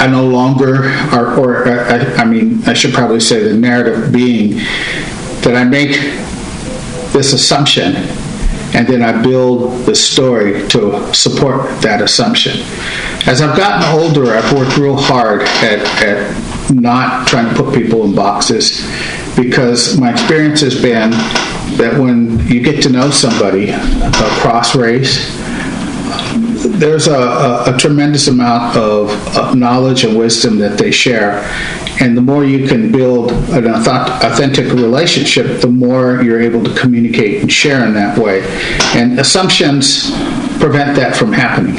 I, no longer, or, or I, I mean, I should probably say the narrative being that I make this assumption and then I build the story to support that assumption. As I've gotten older, I've worked real hard at, at not trying to put people in boxes because my experience has been that when you get to know somebody across race, there's a, a, a tremendous amount of, of, knowledge and wisdom that they share. And the more you can build an authentic relationship, the more you're able to communicate and share in that way. And assumptions prevent that from happening.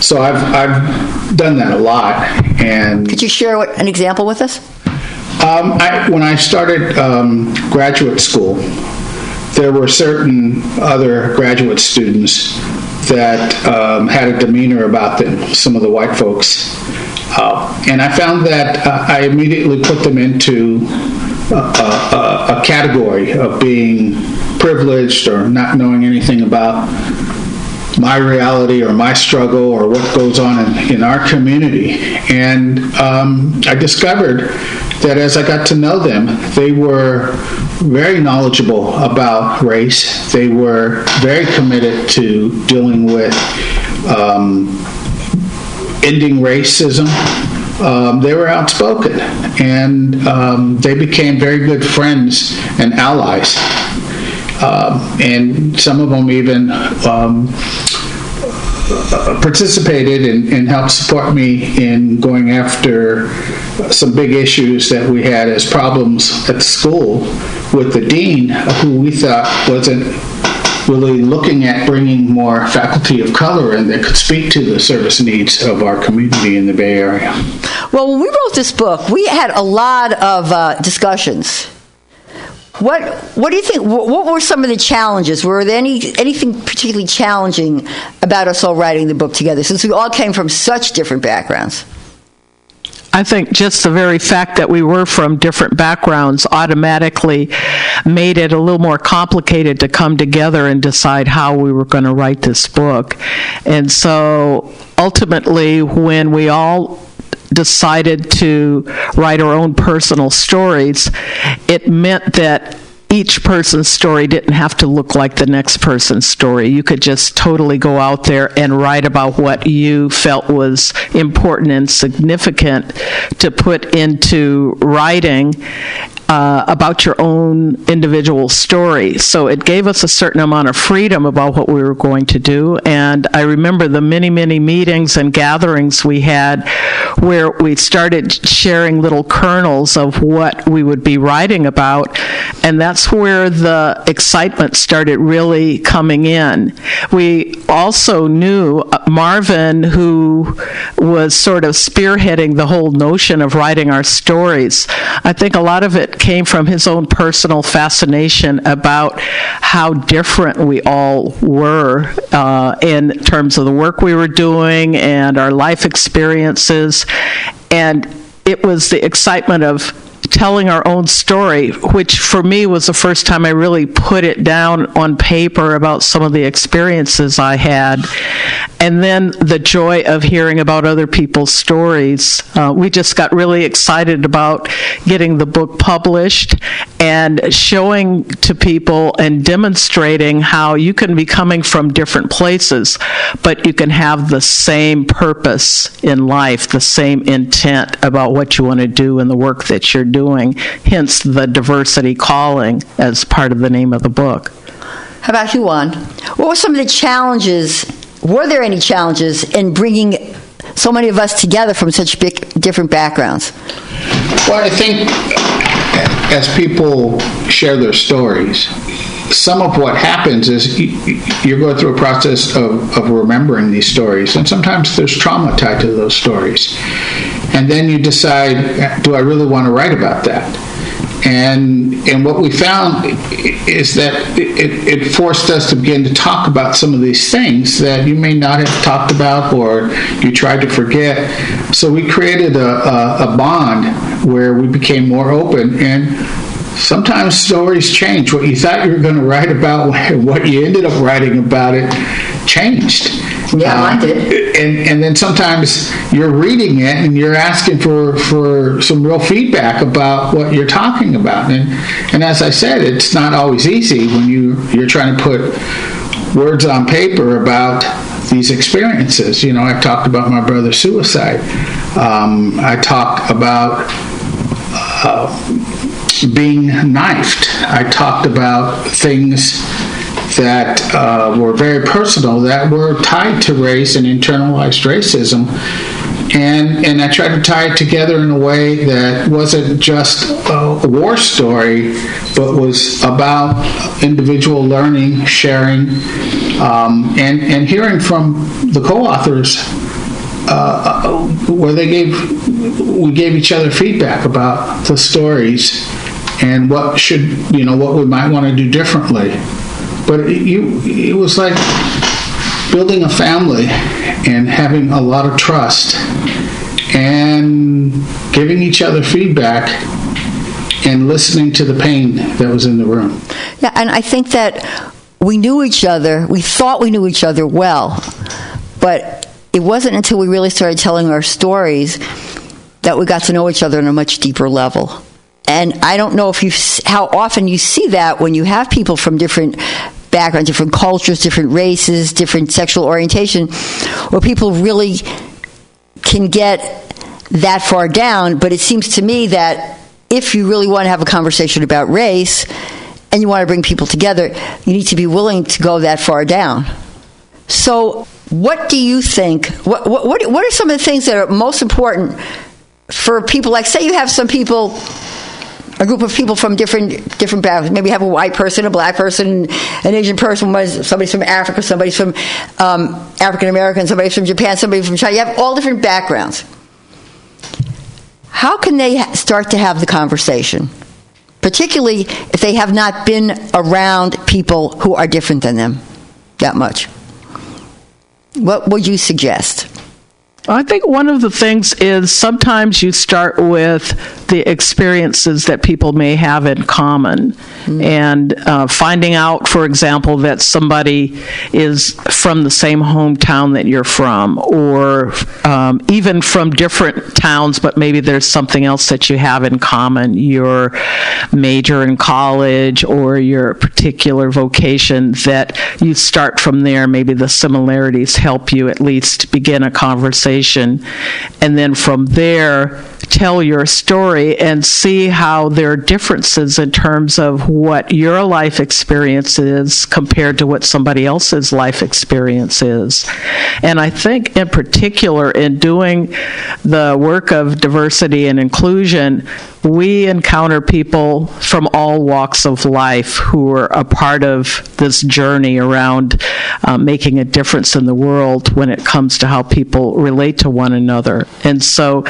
So I've, I've done that a lot. And could you share what, an example with us? Um, I, when I started um, graduate school, there were certain other graduate students that um, had a demeanor about them, some of the white folks. Uh, and I found that uh, I immediately put them into a, a, a, category of being privileged or not knowing anything about my reality or my struggle or what goes on in, in our community. And um, I discovered that as I got to know them, they were very knowledgeable about race. They were very committed to dealing with um, ending racism. Um, they were outspoken and um, they became very good friends and allies. Um, and some of them even um, participated and, and, helped support me in going after some big issues that we had as problems at school with the dean, who we thought wasn't really looking at bringing more faculty of color in that could speak to the service needs of our community in the Bay Area. Well, when we wrote this book, we had a lot of uh, discussions what What do you think? What were some of the challenges? Were there any anything particularly challenging about us all writing the book together, since we all came from such different backgrounds? I think just the very fact that we were from different backgrounds automatically made it a little more complicated to come together and decide how we were going to write this book. And so ultimately, when we all decided to write our own personal stories, it meant that each person's story didn't have to look like the next person's story. You could just totally go out there and write about what you felt was important and significant to put into writing uh, about your own individual story. So it gave us a certain amount of freedom about what we were going to do. And I remember the many, many meetings and gatherings we had where we started sharing little kernels of what we would be writing about. And that's where the excitement started really coming in. We also knew uh, Marvin, who was sort of spearheading the whole notion of writing our stories. I think a lot of it came from his own personal fascination about how different we all were uh, in terms of the work we were doing and our life experiences. And it was the excitement of telling our own story, which for me was the first time I really put it down on paper about some of the experiences I had. And then the joy of hearing about other people's stories. Uh, we just got really excited about getting the book published and showing to people and demonstrating how you can be coming from different places, but you can have the same purpose in life, the same intent about what you want to do and the work that you're doing, hence the diversity calling as part of the name of the book. How about you, Juan? What were some of the challenges? Were there any challenges in bringing so many of us together from such big, different backgrounds? Well, I think as people share their stories, some of what happens is you're going through a process of, of remembering these stories, and sometimes there's trauma tied to those stories. And then you decide, do I really want to write about that? And and what we found is that it, it forced us to begin to talk about some of these things that you may not have talked about or you tried to forget. So we created a, a, a bond where we became more open and sometimes stories change. What you thought you were going to write about, what you ended up writing about it, changed. Yeah, mine did. And, and then sometimes you're reading it and you're asking for, for some real feedback about what you're talking about. And, and as I said, it's not always easy when you, you're trying to put words on paper about these experiences. You know, I talked about my brother's suicide. Um, I talked about uh, being knifed. I talked about things that uh, were very personal that were tied to race and internalized racism. And, and I tried to tie it together in a way that wasn't just a war story, but was about individual learning, sharing, um, and, and hearing from the co-authors uh, where they gave we gave each other feedback about the stories and what should you know what we might want to do differently. But it, you it was like building a family and having a lot of trust and giving each other feedback and listening to the pain that was in the room. Yeah, and I think that we knew each other. We thought we knew each other well, but it wasn't until we really started telling our stories that we got to know each other on a much deeper level. And I don't know if you how often you see that when you have people from different backgrounds, different cultures, different races, different sexual orientation, where people really can get that far down. But it seems to me that if you really want to have a conversation about race and you want to bring people together, you need to be willing to go that far down. So, what do you think? What, what, what are some of the things that are most important for people? Like, say you have some people a group of people from different different backgrounds. Maybe have a white person, a black person, an Asian person, somebody's from Africa, somebody's from um, African American, somebody's from Japan, somebody from China. You have all different backgrounds. How can they start to have the conversation? Particularly if they have not been around people who are different than them that much. What would you suggest? I think one of the things is sometimes you start with the experiences that people may have in common. Mm. And uh, finding out, for example, that somebody is from the same hometown that you're from, or um, even from different towns, but maybe there's something else that you have in common your major in college or your particular vocation that you start from there. Maybe the similarities help you at least begin a conversation and then from there, tell your story and see how there are differences in terms of what your life experience is compared to what somebody else's life experience is. And I think, in particular, in doing the work of diversity and inclusion, we encounter people from all walks of life who are a part of this journey around uh, making a difference in the world when it comes to how people relate to one another. And so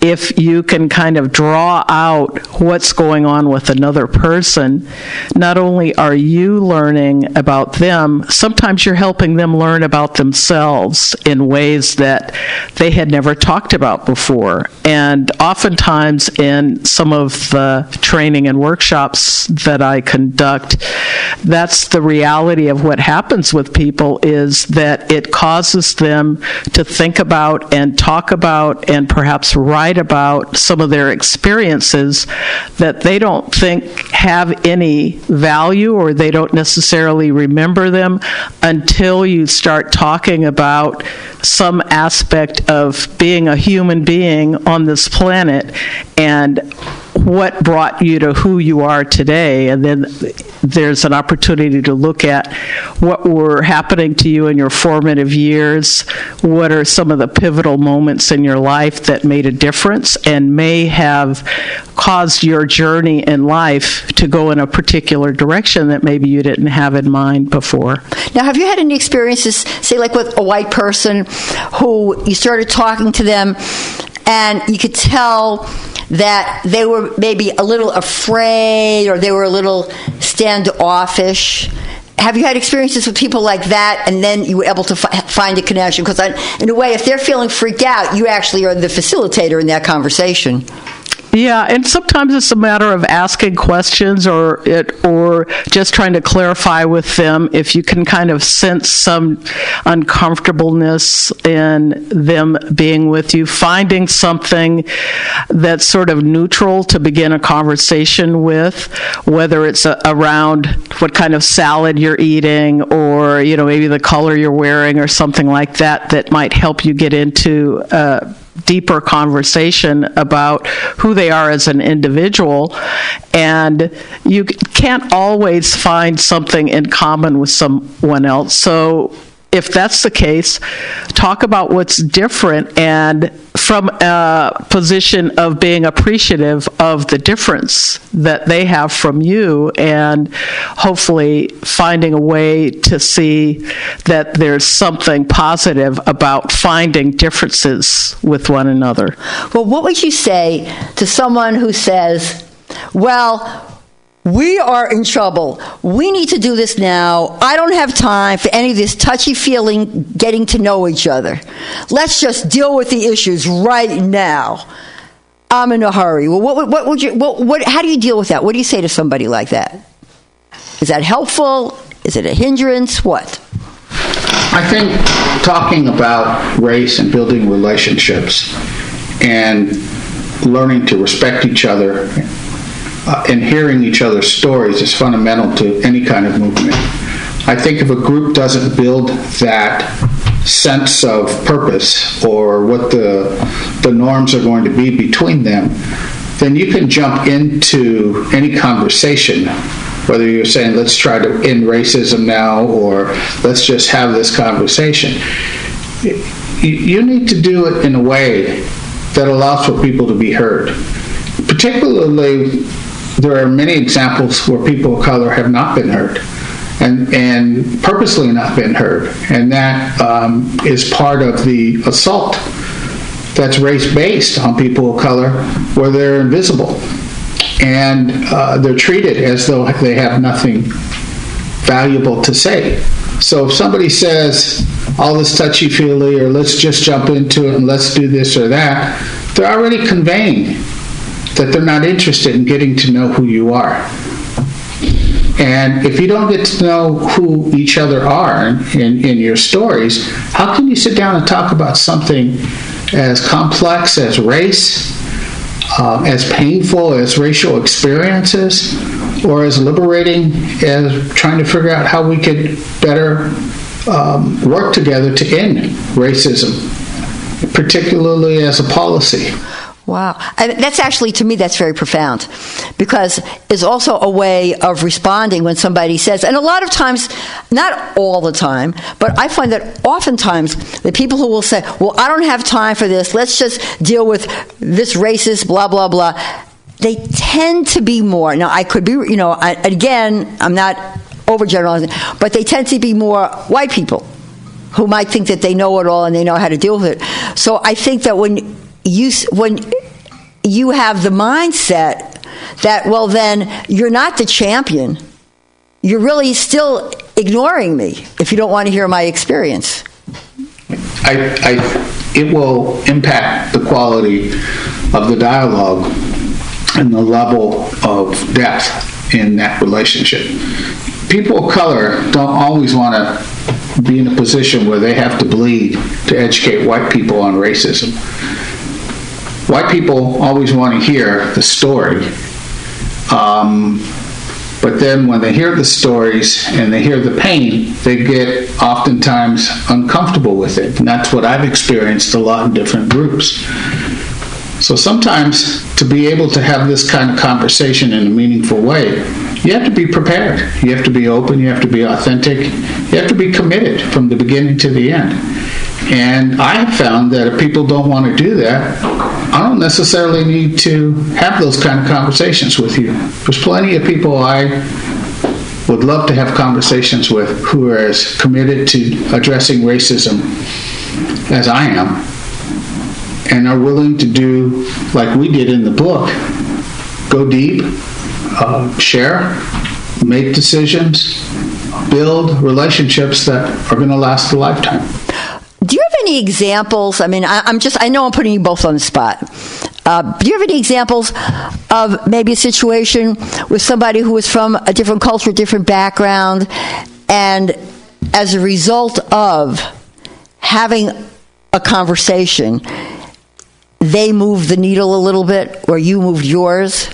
if you can kind of draw out what's going on with another person, not only are you learning about them, sometimes you're helping them learn about themselves in ways that they had never talked about before. And oftentimes, in some of the training and workshops that I conduct, that's the reality of what happens with people is that it causes them to think about and talk about and perhaps write write about some of their experiences that they don't think have any value or they don't necessarily remember them until you start talking about some aspect of being a human being on this planet and what brought you to who you are today. And then there's an opportunity to look at what were happening to you in your formative years, what are some of the pivotal moments in your life that made a difference and may have caused your journey in life to go in a particular direction that maybe you didn't have in mind before. Now, have you had any experiences, say, like with a white person who you started talking to them and you could tell that they were maybe a little afraid or they were a little standoffish. Have you had experiences with people like that, and then you were able to fi- find a connection? Because in a way, if they're feeling freaked out, you actually are the facilitator in that conversation. Yeah, and sometimes it's a matter of asking questions or it or just trying to clarify with them if you can kind of sense some uncomfortableness in them being with you, finding something that's sort of neutral to begin a conversation with, whether it's a, around what kind of salad you're eating or you know maybe the color you're wearing or something like that that might help you get into uh, deeper conversation about who they are as an individual. And you can't always find something in common with someone else. So if that's the case, talk about what's different and from a position of being appreciative of the difference that they have from you and hopefully finding a way to see that there's something positive about finding differences with one another. Well, what would you say to someone who says, well, we are in trouble. We need to do this now. I don't have time for any of this touchy feeling getting to know each other. Let's just deal with the issues right now. I'm in a hurry. Well, what, what would you, what, what, how do you deal with that? What do you say to somebody like that? Is that helpful? Is it a hindrance? What? I think talking about race and building relationships and learning to respect each other uh, and hearing each other's stories is fundamental to any kind of movement. I think if a group doesn't build that sense of purpose or what the the norms are going to be between them, then you can jump into any conversation, whether you're saying let's try to end racism now or let's just have this conversation. You need to do it in a way that allows for people to be heard, particularly there are many examples where people of color have not been heard and, and purposely not been heard. And that um, is part of the assault that's race based on people of color where they're invisible and uh, they're treated as though they have nothing valuable to say. So if somebody says all this touchy feely or let's just jump into it and let's do this or that, they're already conveying that they're not interested in getting to know who you are. And if you don't get to know who each other are in, in your stories, how can you sit down and talk about something as complex as race, um, as painful as racial experiences, or as liberating as trying to figure out how we could better um, work together to end racism, particularly as a policy? Wow. That's actually, to me, that's very profound because it's also a way of responding when somebody says, and a lot of times, not all the time, but I find that oftentimes the people who will say, well, I don't have time for this, let's just deal with this racist, blah, blah, blah, they tend to be more, now I could be, you know, I, again, I'm not overgeneralizing, but they tend to be more white people who might think that they know it all and they know how to deal with it. So I think that when you when you have the mindset that well then you're not the champion. You're really still ignoring me if you don't want to hear my experience. I, I, it will impact the quality of the dialogue and the level of depth in that relationship. People of color don't always want to be in a position where they have to bleed to educate white people on racism white people always want to hear the story. Um, but then when they hear the stories and they hear the pain, they get oftentimes uncomfortable with it. And that's what I've experienced a lot in different groups. So sometimes to be able to have this kind of conversation in a meaningful way, you have to be prepared. You have to be open. You have to be authentic. You have to be committed from the beginning to the end. And I have found that if people don't want to do that, I don't necessarily need to have those kind of conversations with you. There's plenty of people I would love to have conversations with who are as committed to addressing racism as I am and are willing to do like we did in the book go deep, uh, share, make decisions, build relationships that are going to last a lifetime any examples? I mean, I, am just, I know I'm putting you both on the spot Uh, do you have any examples of maybe a situation with somebody who was from a different culture, different background, and as a result of having a conversation, they moved the needle a little bit, or you moved yours?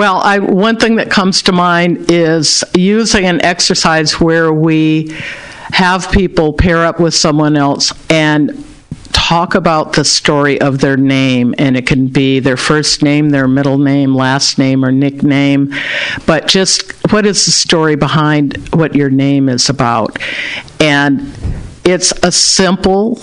Well, I, one thing that comes to mind is using an exercise where we have people pair up with someone else and talk about the story of their name, and it can be their first name, their middle name, last name, or nickname, but just what is the story behind what your name is about. And it's a simple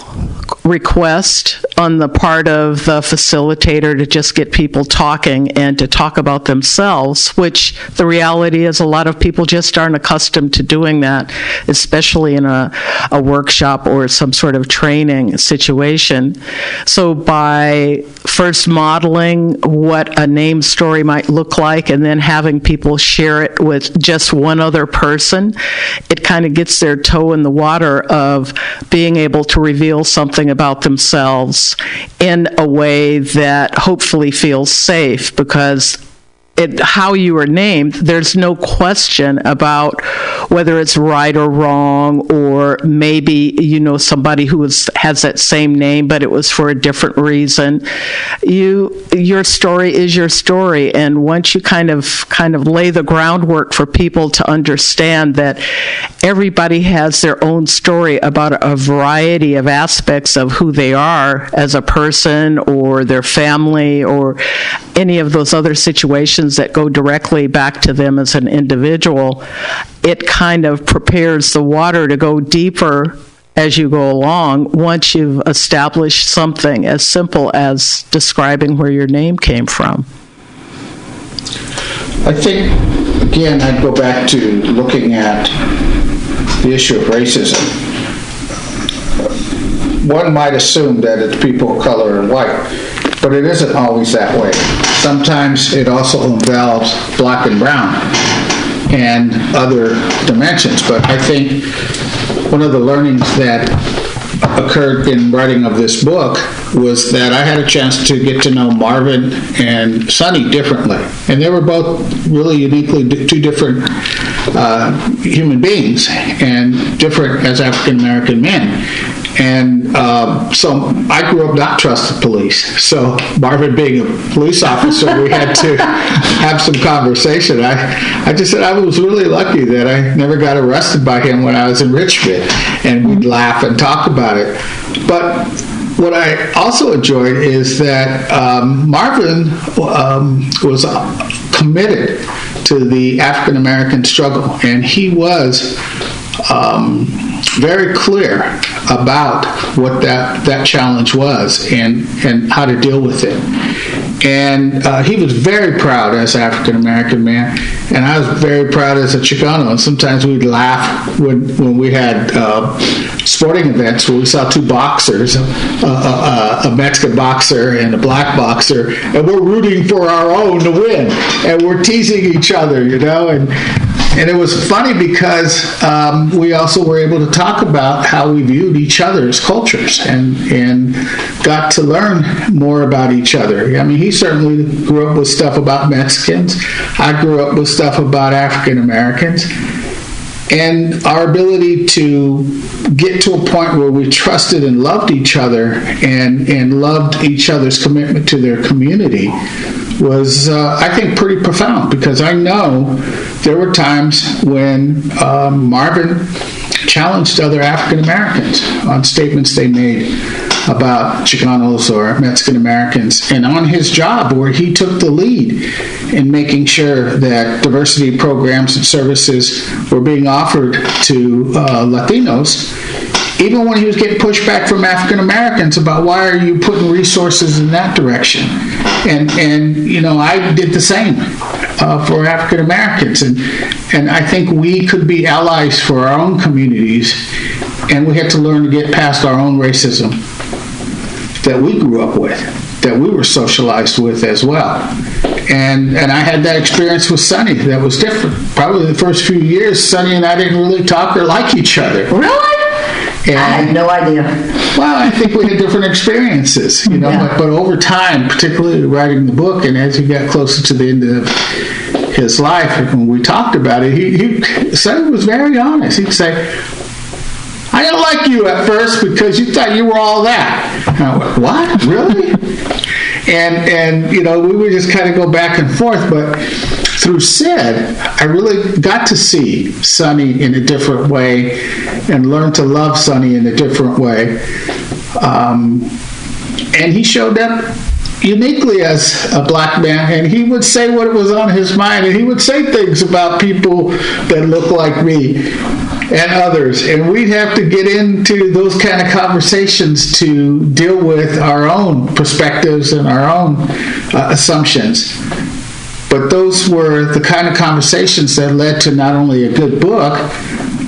request on the part of the facilitator to just get people talking and to talk about themselves, which the reality is a lot of people just aren't accustomed to doing that, especially in a, a workshop or some sort of training situation. So by first modeling what a name story might look like and then having people share it with just one other person, it kind of gets their toe in the water of being able to reveal something about themselves in a way that hopefully feels safe because it, how you were named, there's no question about whether it's right or wrong, or maybe you know somebody who is, has that same name, but it was for a different reason. You, your story is your story, and once you kind of kind of lay the groundwork for people to understand that everybody has their own story about a variety of aspects of who they are as a person, or their family, or any of those other situations that go directly back to them as an individual, it kind of prepares the water to go deeper as you go along once you've established something as simple as describing where your name came from. I think, again, I'd go back to looking at the issue of racism. One might assume that it's people of color and white, but it isn't always that way. Sometimes it also involves black and brown and other dimensions. But I think one of the learnings that occurred in writing of this book was that I had a chance to get to know Marvin and Sonny differently. And they were both really uniquely two different uh, human beings and different as African American men. And uh, so I grew up not trusting police. So Marvin being a police officer, we had to have some conversation. I, I just said I was really lucky that I never got arrested by him when I was in Richmond. And we'd laugh and talk about it. But what I also enjoyed is that um, Marvin um, was committed to the African American struggle, and he was um, very clear about what that, that challenge was and, and how to deal with it. And uh, he was very proud as African American man, and I was very proud as a Chicano. And sometimes we'd laugh when, when we had uh, sporting events where we saw two boxers, a, a, a, Mexican boxer and a black boxer, and we're rooting for our own to win, and we're teasing each other, you know. And and it was funny because um, we also were able to talk about how we viewed each other's cultures and and got to learn more about each other. I mean, he certainly grew up with stuff about Mexicans. I grew up with stuff about African Americans. And our ability to get to a point where we trusted and loved each other and, and loved each other's commitment to their community was, uh, I think, pretty profound because I know there were times when um, Marvin challenged other African Americans on statements they made about Chicanos or Mexican Americans, and on his job where he took the lead in making sure that diversity programs and services were being offered to uh, Latinos even when he was getting pushback from African Americans about why are you putting resources in that direction, and and you know I did the same uh, for African Americans, and and I think we could be allies for our own communities, and we had to learn to get past our own racism that we grew up with, that we were socialized with as well, And and I had that experience with Sonny that was different. Probably the first few years, Sonny and I didn't really talk or like each other. Really? And, I had no idea. well, I think we had different experiences, you know. Yeah. But, but over time, particularly writing the book, and as we got closer to the end of his life, when we talked about it, he, he Sonny was very honest. He'd say, I didn't like you at first because you thought you were all that. And I went, what? Really? and and you know we would just kind of go back and forth. But through Sid, I really got to see Sonny in a different way and learn to love Sonny in a different way. Um, and he showed up uniquely as a black man and he would say what was on his mind and he would say things about people that look like me and others and we'd have to get into those kind of conversations to deal with our own perspectives and our own uh, assumptions but those were the kind of conversations that led to not only a good book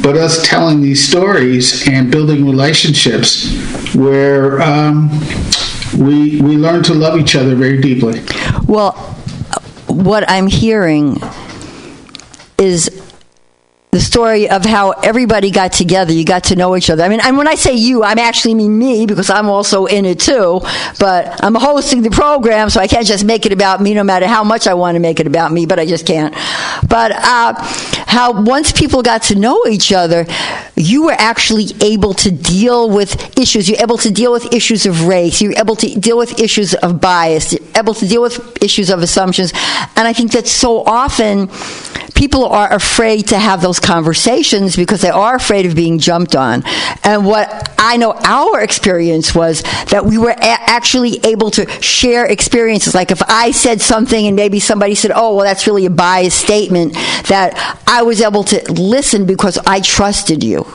but us telling these stories and building relationships where um, we we learn to love each other very deeply. Well, what I'm hearing is the story of how everybody got together. You got to know each other. I mean, and when I say you, I'm actually mean me because I'm also in it too. But I'm hosting the program, so I can't just make it about me, no matter how much I want to make it about me. But I just can't. But uh, how once people got to know each other, you were actually able to deal with issues. You're able to deal with issues of race. You're able to deal with issues of bias. You're able to deal with issues of assumptions. And I think that so often people are afraid to have those conversations because they are afraid of being jumped on. And what I know our experience was that we were a- actually able to share experiences. Like if I said something and maybe somebody said, oh, well, that's really a biased statement, that I was able to listen because I trusted you.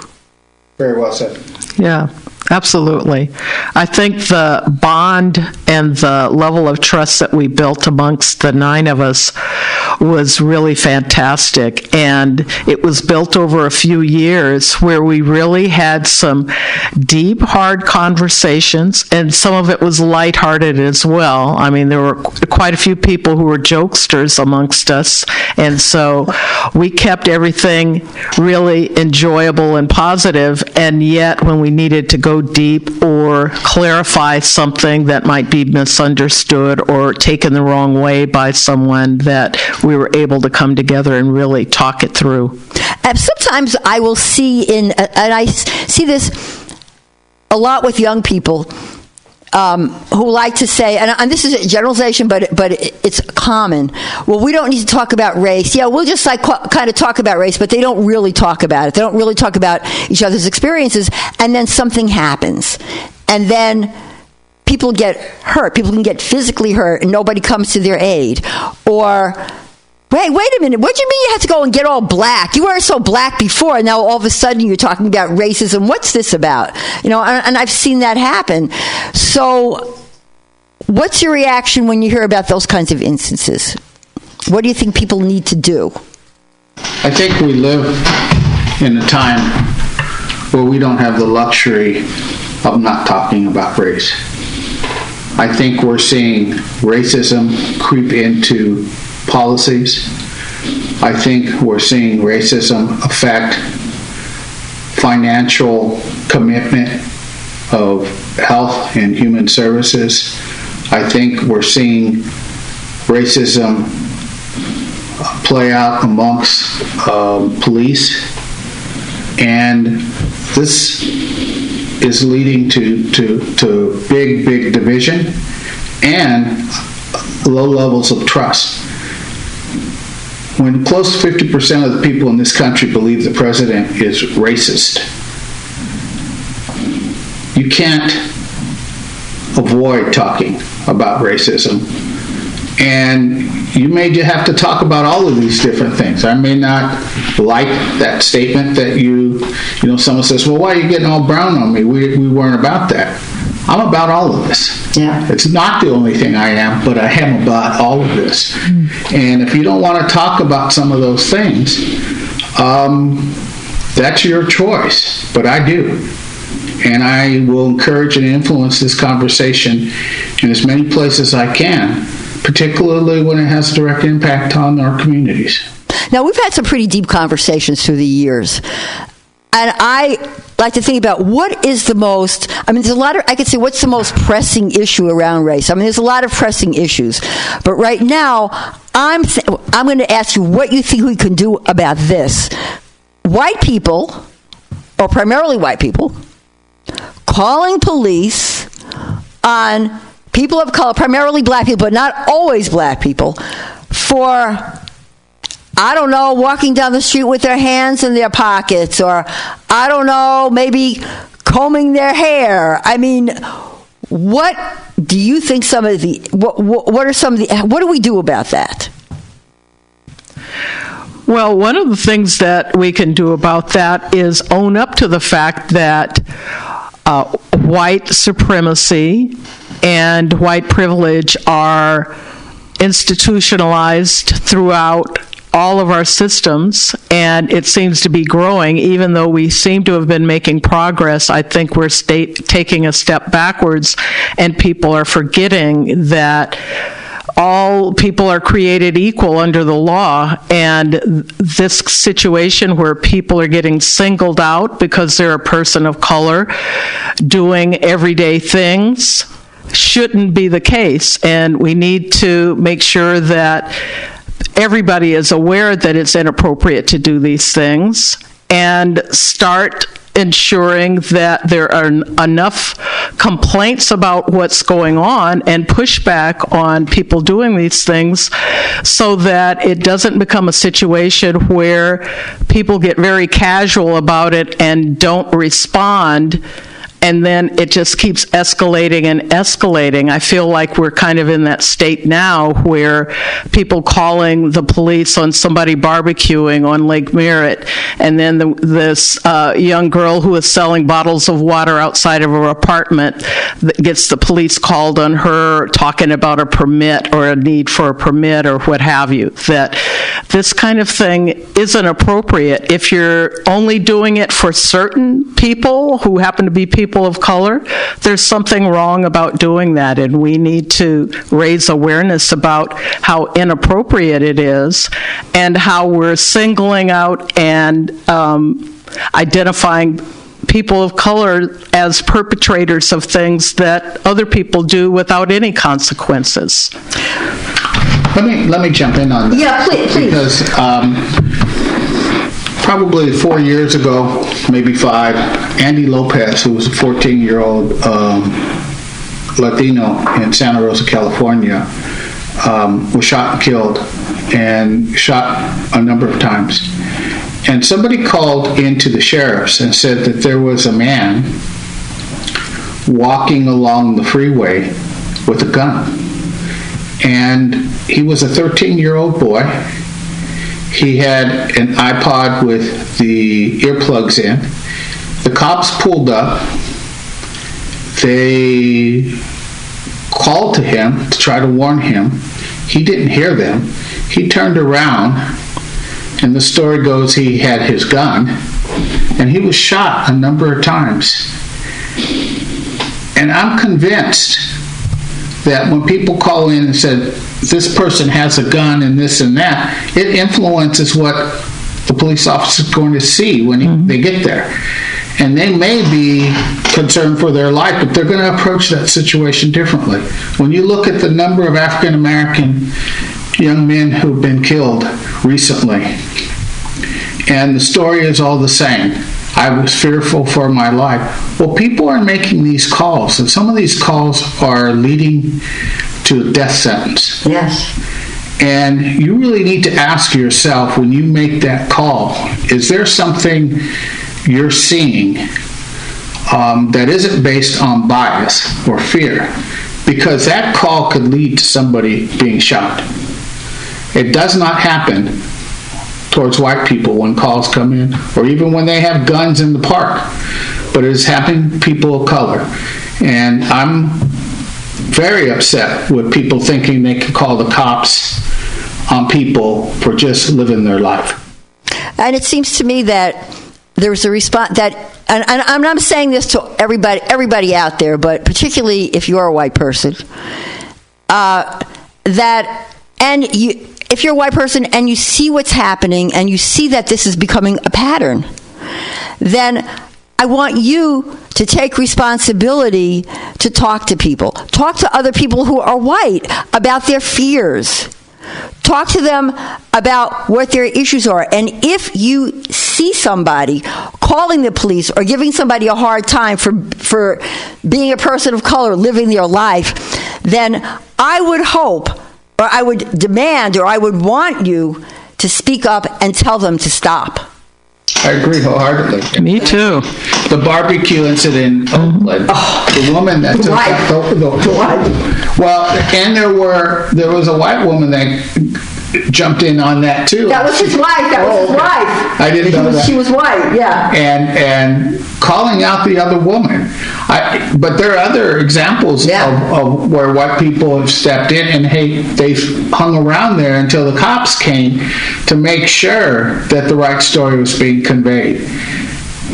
Very well said. Yeah, absolutely. I think the bond and the level of trust that we built amongst the nine of us was really fantastic. And it was built over a few years where we really had some deep, hard conversations, and some of it was lighthearted as well. I mean, there were quite a few people who were jokesters amongst us, and so we kept everything really enjoyable and positive. and yet when we needed to go deep or clarify something that might be misunderstood or taken the wrong way by someone, that we were able to come together and really talk it through. Um, sometimes I will see in, uh, and I see this a lot with young people um, who like to say, and, and this is a generalization, but but it, it's common. Well, we don't need to talk about race. Yeah, we'll just like kind of talk about race, but they don't really talk about it. They don't really talk about each other's experiences, and then something happens, and then people get hurt. People can get physically hurt, and nobody comes to their aid, or Wait, wait a minute. What do you mean you have to go and get all black? You weren't so black before, and now all of a sudden you're talking about racism. What's this about? You know, and, and I've seen that happen. So, what's your reaction when you hear about those kinds of instances? What do you think people need to do? I think we live in a time where we don't have the luxury of not talking about race. I think we're seeing racism creep into policies. I think we're seeing racism affect financial commitment of health and human services. I think we're seeing racism play out amongst um, police, and this is leading to, to, to big, big division and low levels of trust. When close to 50% of the people in this country believe the president is racist, you can't avoid talking about racism. And you may just have to talk about all of these different things. I may not like that statement that you, you know, someone says, well, why are you getting all brown on me? We, we weren't about that. I'm about all of this. Yeah. It's not the only thing I am, but I am about all of this. And if you don't want to talk about some of those things, um, that's your choice. But I do. And I will encourage and influence this conversation in as many places as I can particularly when it has a direct impact on our communities. Now, we've had some pretty deep conversations through the years. And I like to think about what is the most, I mean, there's a lot of, I could say, what's the most pressing issue around race? I mean, there's a lot of pressing issues. But right now, I'm, th- I'm going to ask you what you think we can do about this. White people, or primarily white people, calling police on people of color, primarily black people, but not always black people, for I don't know, walking down the street with their hands in their pockets, or I don't know, maybe combing their hair. I mean, what do you think some of the what, what are some of the what do we do about that? Well, one of the things that we can do about that is own up to the fact that uh, white supremacy and white privilege are institutionalized throughout all of our systems, and it seems to be growing. Even though we seem to have been making progress, I think we're state, taking a step backwards, and people are forgetting that all people are created equal under the law, and this situation where people are getting singled out because they're a person of color doing everyday things shouldn't be the case, and we need to make sure that everybody is aware that it's inappropriate to do these things and start ensuring that there are enough complaints about what's going on and pushback on people doing these things so that it doesn't become a situation where people get very casual about it and don't respond and then it just keeps escalating and escalating. I feel like we're kind of in that state now where people calling the police on somebody barbecuing on Lake Merritt, and then the, this uh, young girl who is selling bottles of water outside of her apartment gets the police called on her talking about a permit or a need for a permit or what have you. That this kind of thing isn't appropriate if you're only doing it for certain people who happen to be people people of color, there's something wrong about doing that, and we need to raise awareness about how inappropriate it is and how we're singling out and um, identifying people of color as perpetrators of things that other people do without any consequences. Let me let me jump in on that. Yeah, please. please. Because um, probably four years ago, maybe five, Andy Lopez, who was a 14 year old um, Latino in Santa Rosa, California, um, was shot and killed and shot a number of times. And somebody called into the sheriff's and said that there was a man walking along the freeway with a gun. And he was a 13 year old boy he had an iPod with the earplugs in. The cops pulled up. They called to him to try to warn him. He didn't hear them. He turned around, and the story goes he had his gun, and he was shot a number of times. And I'm convinced that when people call in and said, this person has a gun and this and that, it influences what the police officer is going to see when mm-hmm. they get there. And they may be concerned for their life, but they're going to approach that situation differently. When you look at the number of African American young men who've been killed recently, and the story is all the same. I was fearful for my life. Well, people are making these calls, and some of these calls are leading to a death sentence. Yes. And you really need to ask yourself when you make that call is there something you're seeing um, that isn't based on bias or fear? Because that call could lead to somebody being shot. It does not happen towards white people when calls come in, or even when they have guns in the park, but it is happening to people of color. And I'm very upset with people thinking they can call the cops on people for just living their life. And it seems to me that there's a response that, and, and I'm not saying this to everybody, everybody out there, but particularly if you're a white person, uh, that, and you, if you're a white person and you see what's happening and you see that this is becoming a pattern, then I want you to take responsibility to talk to people. Talk to other people who are white about their fears. Talk to them about what their issues are. And if you see somebody calling the police or giving somebody a hard time for, for being a person of color living their life, then I would hope, or I would demand, or I would want you to speak up and tell them to stop. I agree wholeheartedly. Me too. The barbecue incident oh. in Oakland, the woman that took White. the, the, well, and there were there was a white woman that jumped in on that too. That was his wife. That was his Oh, wife. I didn't She know was- that. She was white. Yeah. and and calling out the other woman. I, but there are other examples Yeah. of, of where white people have stepped in and hey, they've hung around there until the cops came to make sure that the right story was being conveyed.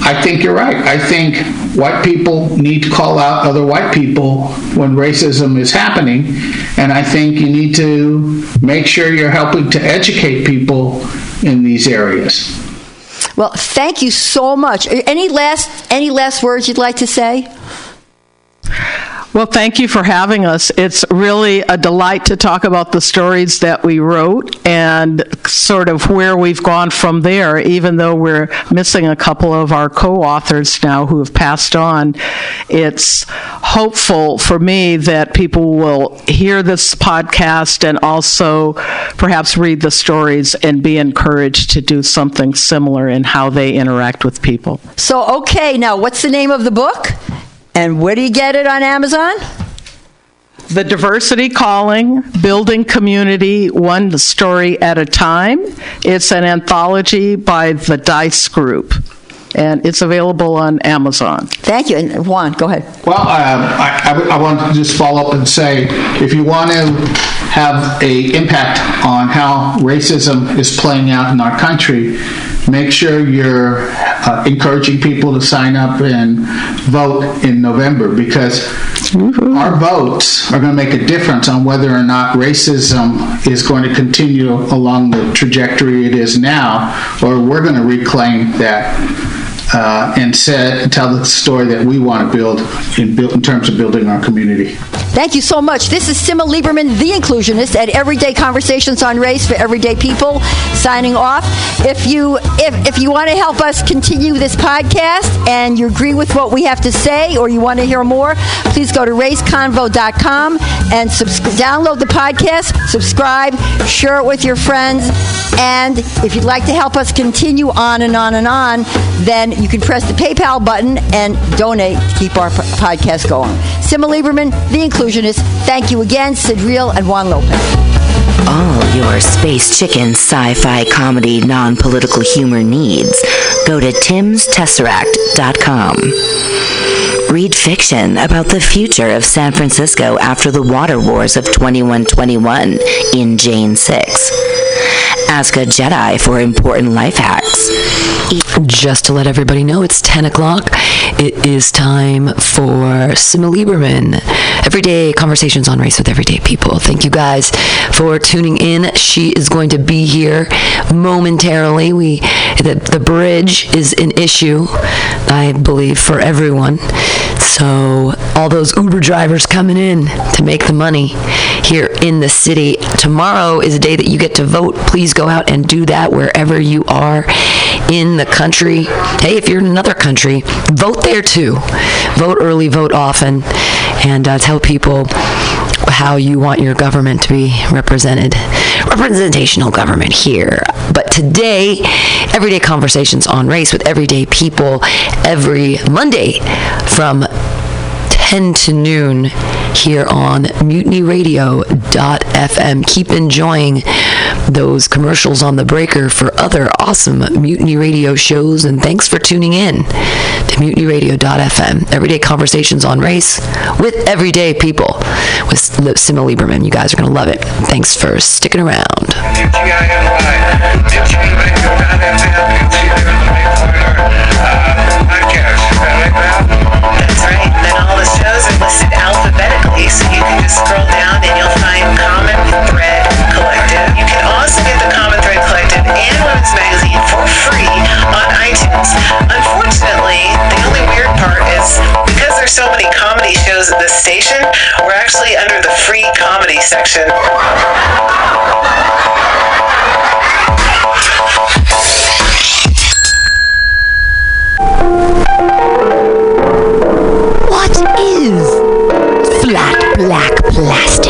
I think you're right. I think white people need to call out other white people when racism is happening, and I think you need to make sure you're helping to educate people in these areas. Well, thank you so much. Any last any last words you'd like to say? Well, thank you for having us. It's really a delight to talk about the stories that we wrote and sort of where we've gone from there, even though we're missing a couple of our co authors now who have passed on. It's hopeful for me that people will hear this podcast and also perhaps read the stories and be encouraged to do something similar in how they interact with people. So, okay, now what's the name of the book? And where do you get it on Amazon? The Diversity Calling, Building Community, One Story at a Time. It's an anthology by the Dice Group, and it's available on Amazon. Thank you. And Juan, go ahead. Well, um, I, I, I want to just follow up and say, if you want to have a impact on how racism is playing out in our country, make sure you're uh, encouraging people to sign up and vote in November because our votes are going to make a difference on whether or not racism is going to continue along the trajectory it is now, or we're going to reclaim that uh, and tell the story that we want to build in, in terms of building our community. Thank you so much. This is Sima Lieberman, the inclusionist at Everyday Conversations on Race for Everyday People, signing off. If you if, if you want to help us continue this podcast and you agree with what we have to say or you want to hear more, please go to raceconvo.com and subs- download the podcast, subscribe, share it with your friends, and if you'd like to help us continue on and on and on, then you can press the PayPal button and donate to keep our podcast going. Sima Lieberman, the inclusionist. Thank you again, Sid Real and Juan Lopez. all your space chicken sci-fi comedy non-political humor needs go to timstesseract.com read fiction about the future of san francisco after the water wars of 2121 in jane 6 ask a jedi for important life hacks Just to let everybody know, it's 10 o'clock. It is time for Sima Lieberman. Everyday conversations on race with everyday people. Thank you guys for tuning in. She is going to be here momentarily. We the, the bridge is an issue, I believe, for everyone. So all those Uber drivers coming in to make the money here in the city. Tomorrow is a day that you get to vote. Please go out and do that wherever you are in the country. Hey, if you're in another country, vote there too. Vote early, vote often, and uh, tell people how you want your government to be represented. Representational government here. But today, everyday conversations on race with everyday people every Monday from 10 to noon here on mutinyradio.fm. Keep enjoying those commercials on the breaker for other awesome Mutiny Radio shows, and thanks for tuning in to mutinyradio.fm. Everyday conversations on race with everyday people with Sima Lieberman. You guys are going to love it. Thanks for sticking around. Shows are listed alphabetically, so you can just scroll down and you'll find Common Collective. You can also get the Common Thread Collective and Women's Magazine for free on iTunes. Unfortunately, the only weird part is because there's so many comedy shows at this station, we're actually under the free comedy section. What is flat black plastic?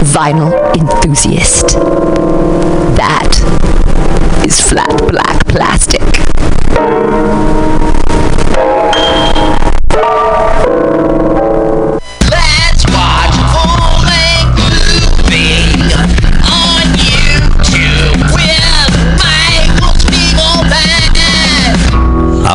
vinyl enthusiast. That is flat black plastic.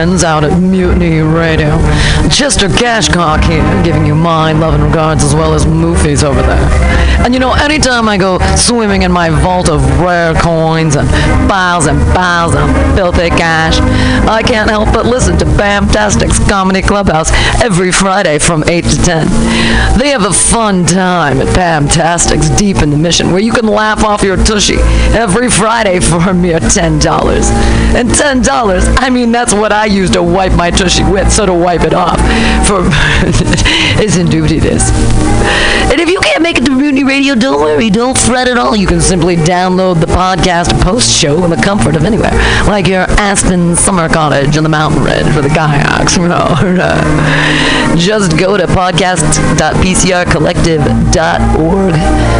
Friends out at Mutiny Radio. Chester Cashcock here, giving you my love and regards as well as Moofy's over there. And you know, anytime I go swimming in my vault of rare coins and piles and piles of filthy cash, I can't help but listen to Bamtastic's Comedy Clubhouse every Friday from 8 to 10. They have a fun time at Bamtastic's Deep in the Mission where you can laugh off your tushy every Friday for a mere $10. And $10, I mean, that's what I use to wipe my tushy with, so to wipe it off for duty this. And if you can't make it to Mutiny Radio, don't worry, don't fret at all. You can simply download the podcast post show in the comfort of anywhere, like your Aspen summer cottage in the mountain ridge with the kayaks. Just go to podcast.pcrcollective.org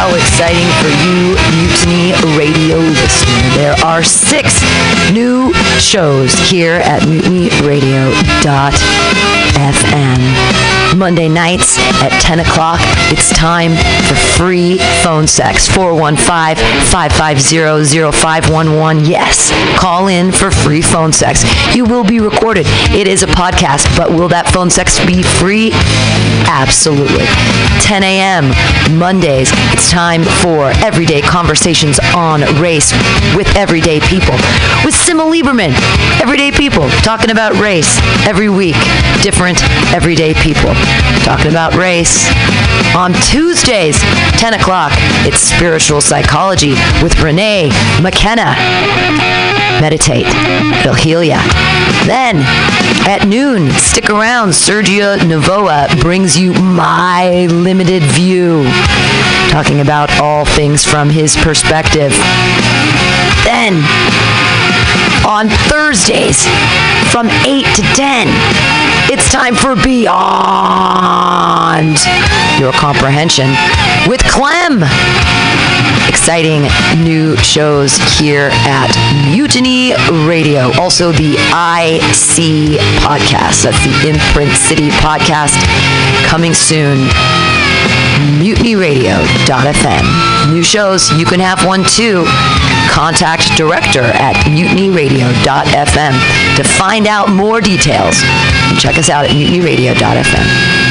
How exciting for you, Mutiny Radio listener. There are six new shows here at mutinyradio.fm. Monday nights at 10 o'clock, it's time for free phone sex. 415-550-0511. Yes, call in for free phone sex. You will be recorded. It is a podcast, but will that phone sex be free? Absolutely. 10 a.m. Mondays, it's time for everyday conversations on race with everyday people. With Sima Lieberman, everyday people talking about race every week. Different everyday people talking about race. On Tuesdays, 10 o'clock, it's spiritual psychology with Renee McKenna. Meditate. It'll heal ya. Then, at noon, stick around. Sergio Navoa brings you My Limited View, talking about all things from his perspective. Then, on Thursdays, from 8 to 10, it's time for Beyond Your Comprehension with Clem exciting new shows here at Mutiny Radio. Also, the IC podcast. That's the Imprint City podcast coming soon. MutinyRadio.fm. New shows, you can have one too. Contact director at MutinyRadio.fm to find out more details. And check us out at MutinyRadio.fm.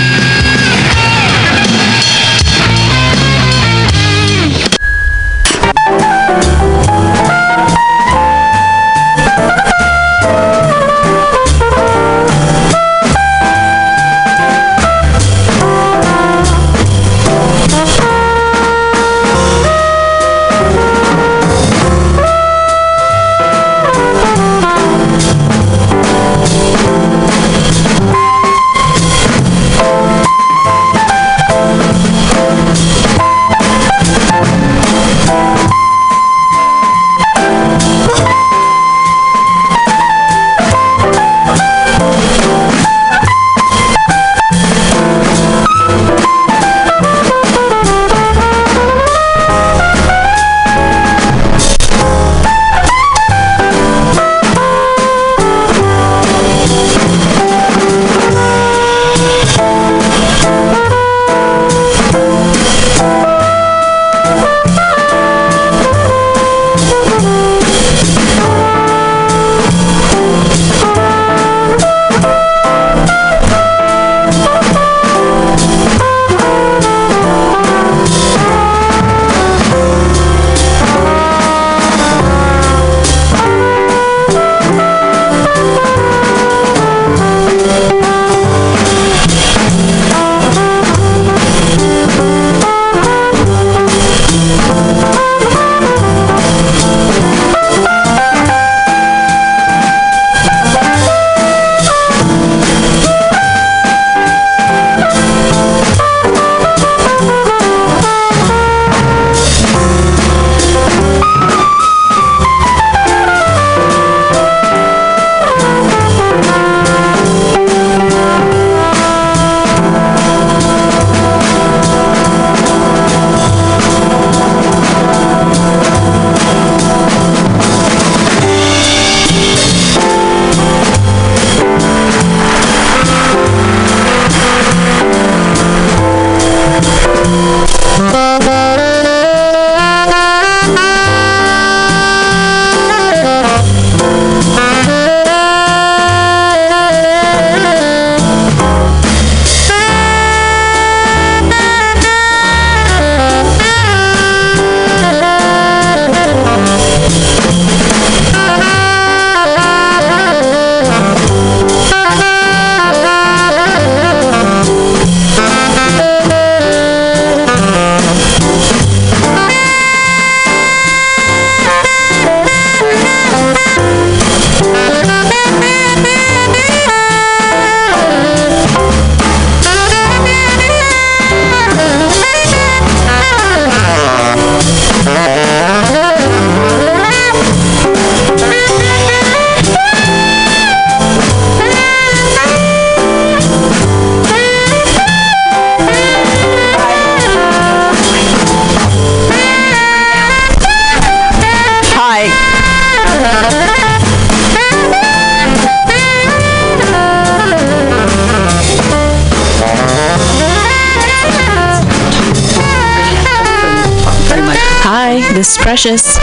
Precious.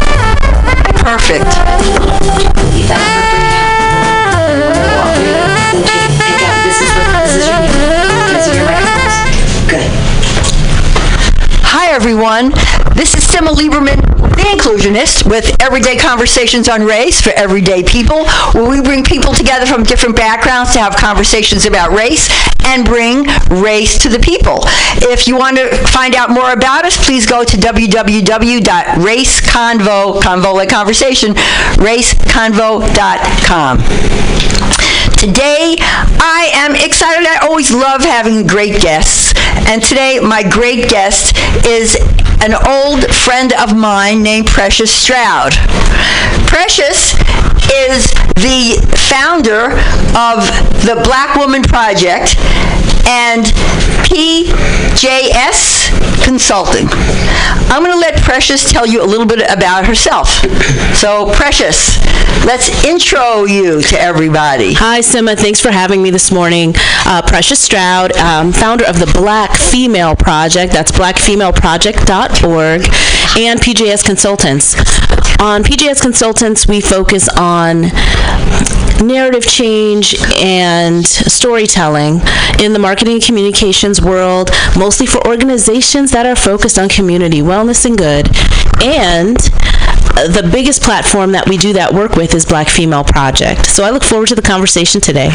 With Everyday Conversations on Race for Everyday People, where we bring people together from different backgrounds to have conversations about race and bring race to the people. If you want to find out more about us, please go to www.raceconvo, convo like conversation, raceconvo.com. Today, I am excited. I always love having great guests. And today, my great guest is an old friend of mine named Precious Stroud. Precious is the founder of the Black Woman Project and PJS Consulting. I'm going to let Precious tell you a little bit about herself. So, Precious, let's intro you to everybody. Hi, Sima. Thanks for having me this morning. Uh, Precious Stroud, um, founder of the Black Female Project. That's blackfemaleproject.org and PJS Consultants. On PJS Consultants, we focus on narrative change and storytelling in the marketing and communications world, mostly for organizations that are focused on community wellness and good. And the biggest platform that we do that work with is Black Female Project. So I look forward to the conversation today.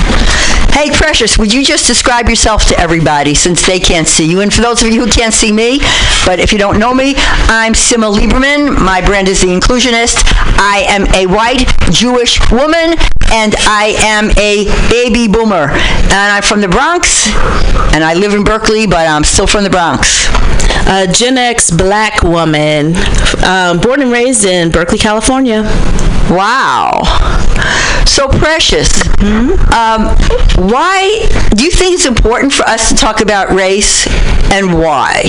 Hey, Precious, would you just describe yourself to everybody since they can't see you? And for those of you who can't see me, but if you don't know me, I'm Sima Lieberman. My brand is The Inclusionist. I am a white Jewish woman, and I am a baby boomer. And I'm from the Bronx, and I live in Berkeley, but I'm still from the Bronx. A Gen X black woman, um, born and raised in Berkeley, California. Wow. So precious. Um, why do you think it's important for us to talk about race and why?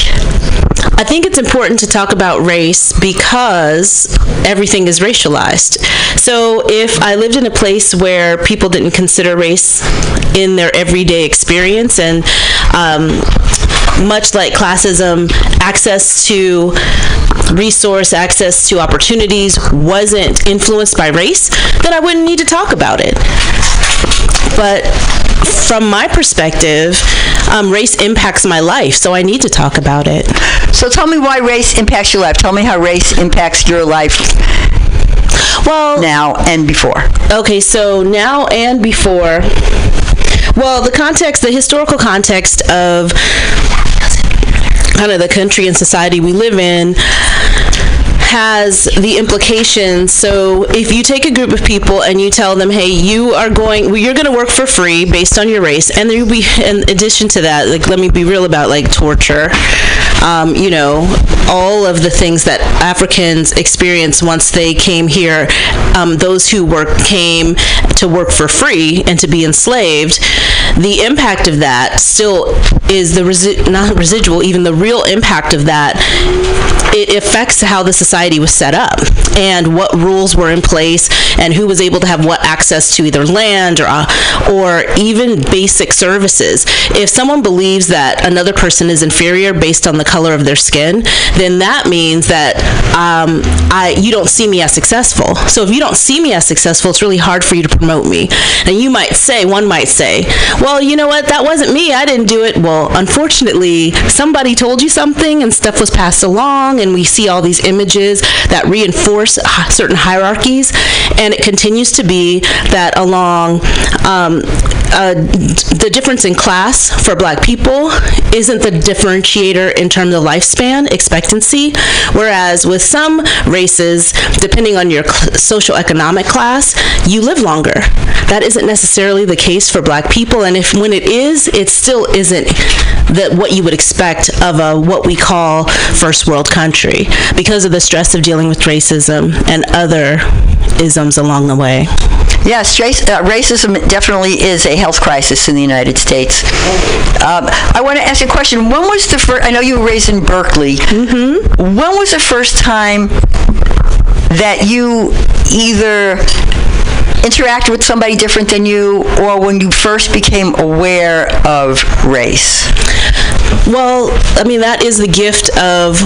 I think it's important to talk about race because everything is racialized. So if I lived in a place where people didn't consider race in their everyday experience and um, much like classism, access to resource, access to opportunities wasn't influenced by race, then I wouldn't need to talk about it. But from my perspective, um, race impacts my life, so I need to talk about it. So tell me why race impacts your life. Tell me how race impacts your life Well, now and before. Okay, so now and before. Well, the context, the historical context of kind of the country and society we live in has the implications. So if you take a group of people and you tell them, "Hey, you are going, well, you're going to work for free based on your race," and there will be, in addition to that, like let me be real about like torture, um, you know, all of the things that Africans experienced once they came here. Um, those who work came to work for free and to be enslaved. The impact of that still is the resi- not residual, even the real impact of that. It affects how the society was set up and what rules were in place and who was able to have what access to either land or uh, or even basic services. If someone believes that another person is inferior based on the color of their skin, then that means that um, I you don't see me as successful. So if you don't see me as successful, it's really hard for you to promote me. And you might say, one might say, well, you know what, that wasn't me. I didn't do it. Well, unfortunately, somebody told you something and stuff was passed along, and we see all these images that reinforce certain hierarchies. And it continues to be that along um, uh, the difference in class for black people isn't the differentiator in terms of lifespan expectancy, whereas with some races, depending on your social economic class, you live longer. That isn't necessarily the case for black people, and if when it is, it still isn't that what you would expect of a what we call first world country because of the stress of dealing with racism and other isms along the way. Yes, race, uh, racism definitely is a health crisis in the United States. Um, I want to ask you a question. When was the first? I know you were raised in Berkeley. Mm-hmm. When was the first time that you either interacted with somebody different than you or when you first became aware of race? Well, I mean, that is the gift of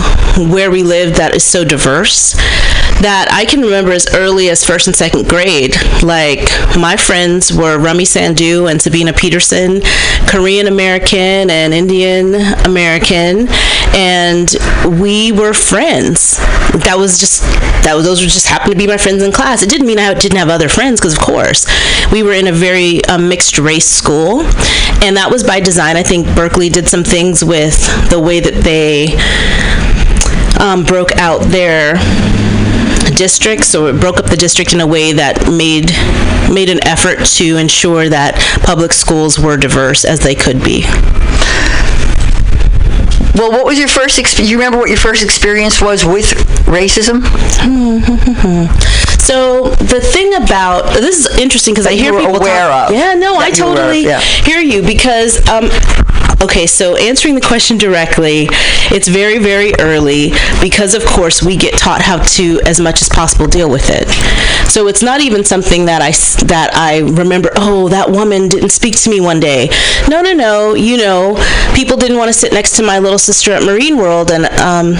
where we live that is so diverse that I can remember as early as first and second grade. Like, my friends were Rummy Sandhu and Sabina Peterson, Korean American and Indian American, and we were friends. That was just, that was, those were just happened to be my friends in class. It didn't mean I didn't have other friends, because of course, we were in a very um, mixed race school, and that was by design. I think Berkeley did some things with the way that they um, broke out their districts or it broke up the district in a way that made made an effort to ensure that public schools were diverse as they could be Well, what was your first? Exp- you remember what your first experience was with racism? So the thing about this is interesting because I hear people aware talk, of. Yeah, no, I That you were- totally yeah. hear you because um, okay, so answering the question directly, it's very very early because of course we get taught how to as much as possible deal with it. So it's not even something that I that I remember. Oh, that woman didn't speak to me one day. No, no, no. You know, people didn't want to sit next to my little sister at Marine World and um,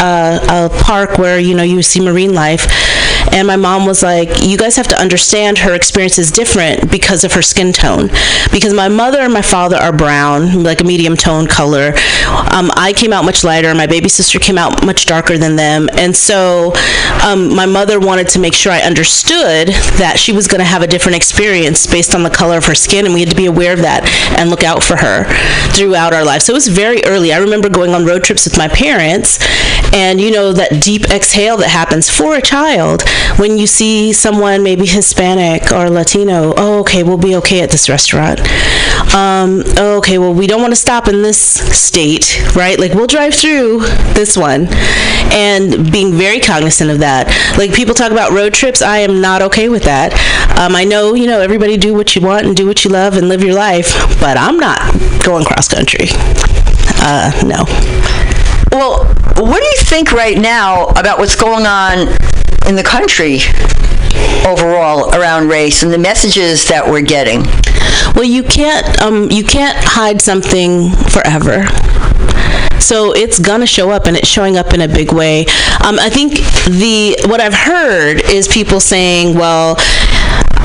uh, a park where you know you see marine life and my mom was like you guys have to understand her experience is different because of her skin tone because my mother and my father are brown like a medium tone color. Um, i came out much lighter. My baby sister came out much darker than them. And so um, my mother wanted to make sure i understood that she was going to have a different experience based on the color of her skin and we had to be aware of that and look out for her throughout our life so it was very early. I remember going on road trips with my parents and you know that deep exhale that happens for a child when you see someone maybe hispanic or latino oh okay we'll be okay at this restaurant. Um, oh, okay well we don't want to stop in this state right? Like we'll drive through this one. And being very cognizant of that. Like people talk about road trips i am not okay with that. Um, i know you know everybody do what you want and do what you love and live your life but i'm not going cross country. Uh, no. Well, what do you think right now about what's going on in the country overall around race and the messages that we're getting? Well, you can't um, you can't hide something forever. So it's gonna show up, and it's showing up in a big way. Um, I think the what I've heard is people saying, "Well,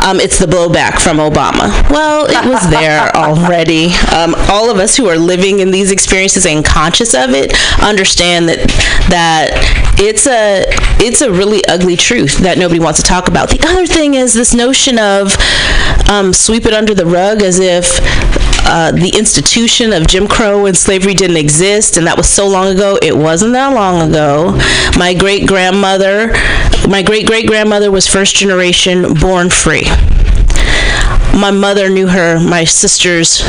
um, it's the blowback from Obama." Well, it was there already. Um, all of us who are living in these experiences and conscious of it understand that that it's a it's a really ugly truth that nobody wants to talk about. The other thing is this notion of um, sweep it under the rug as if uh, the institution of Jim Crow and slavery didn't exist, and that was so long ago. It wasn't that long ago. My great grandmother, my great great grandmother was first generation born free. My mother knew her. My sisters,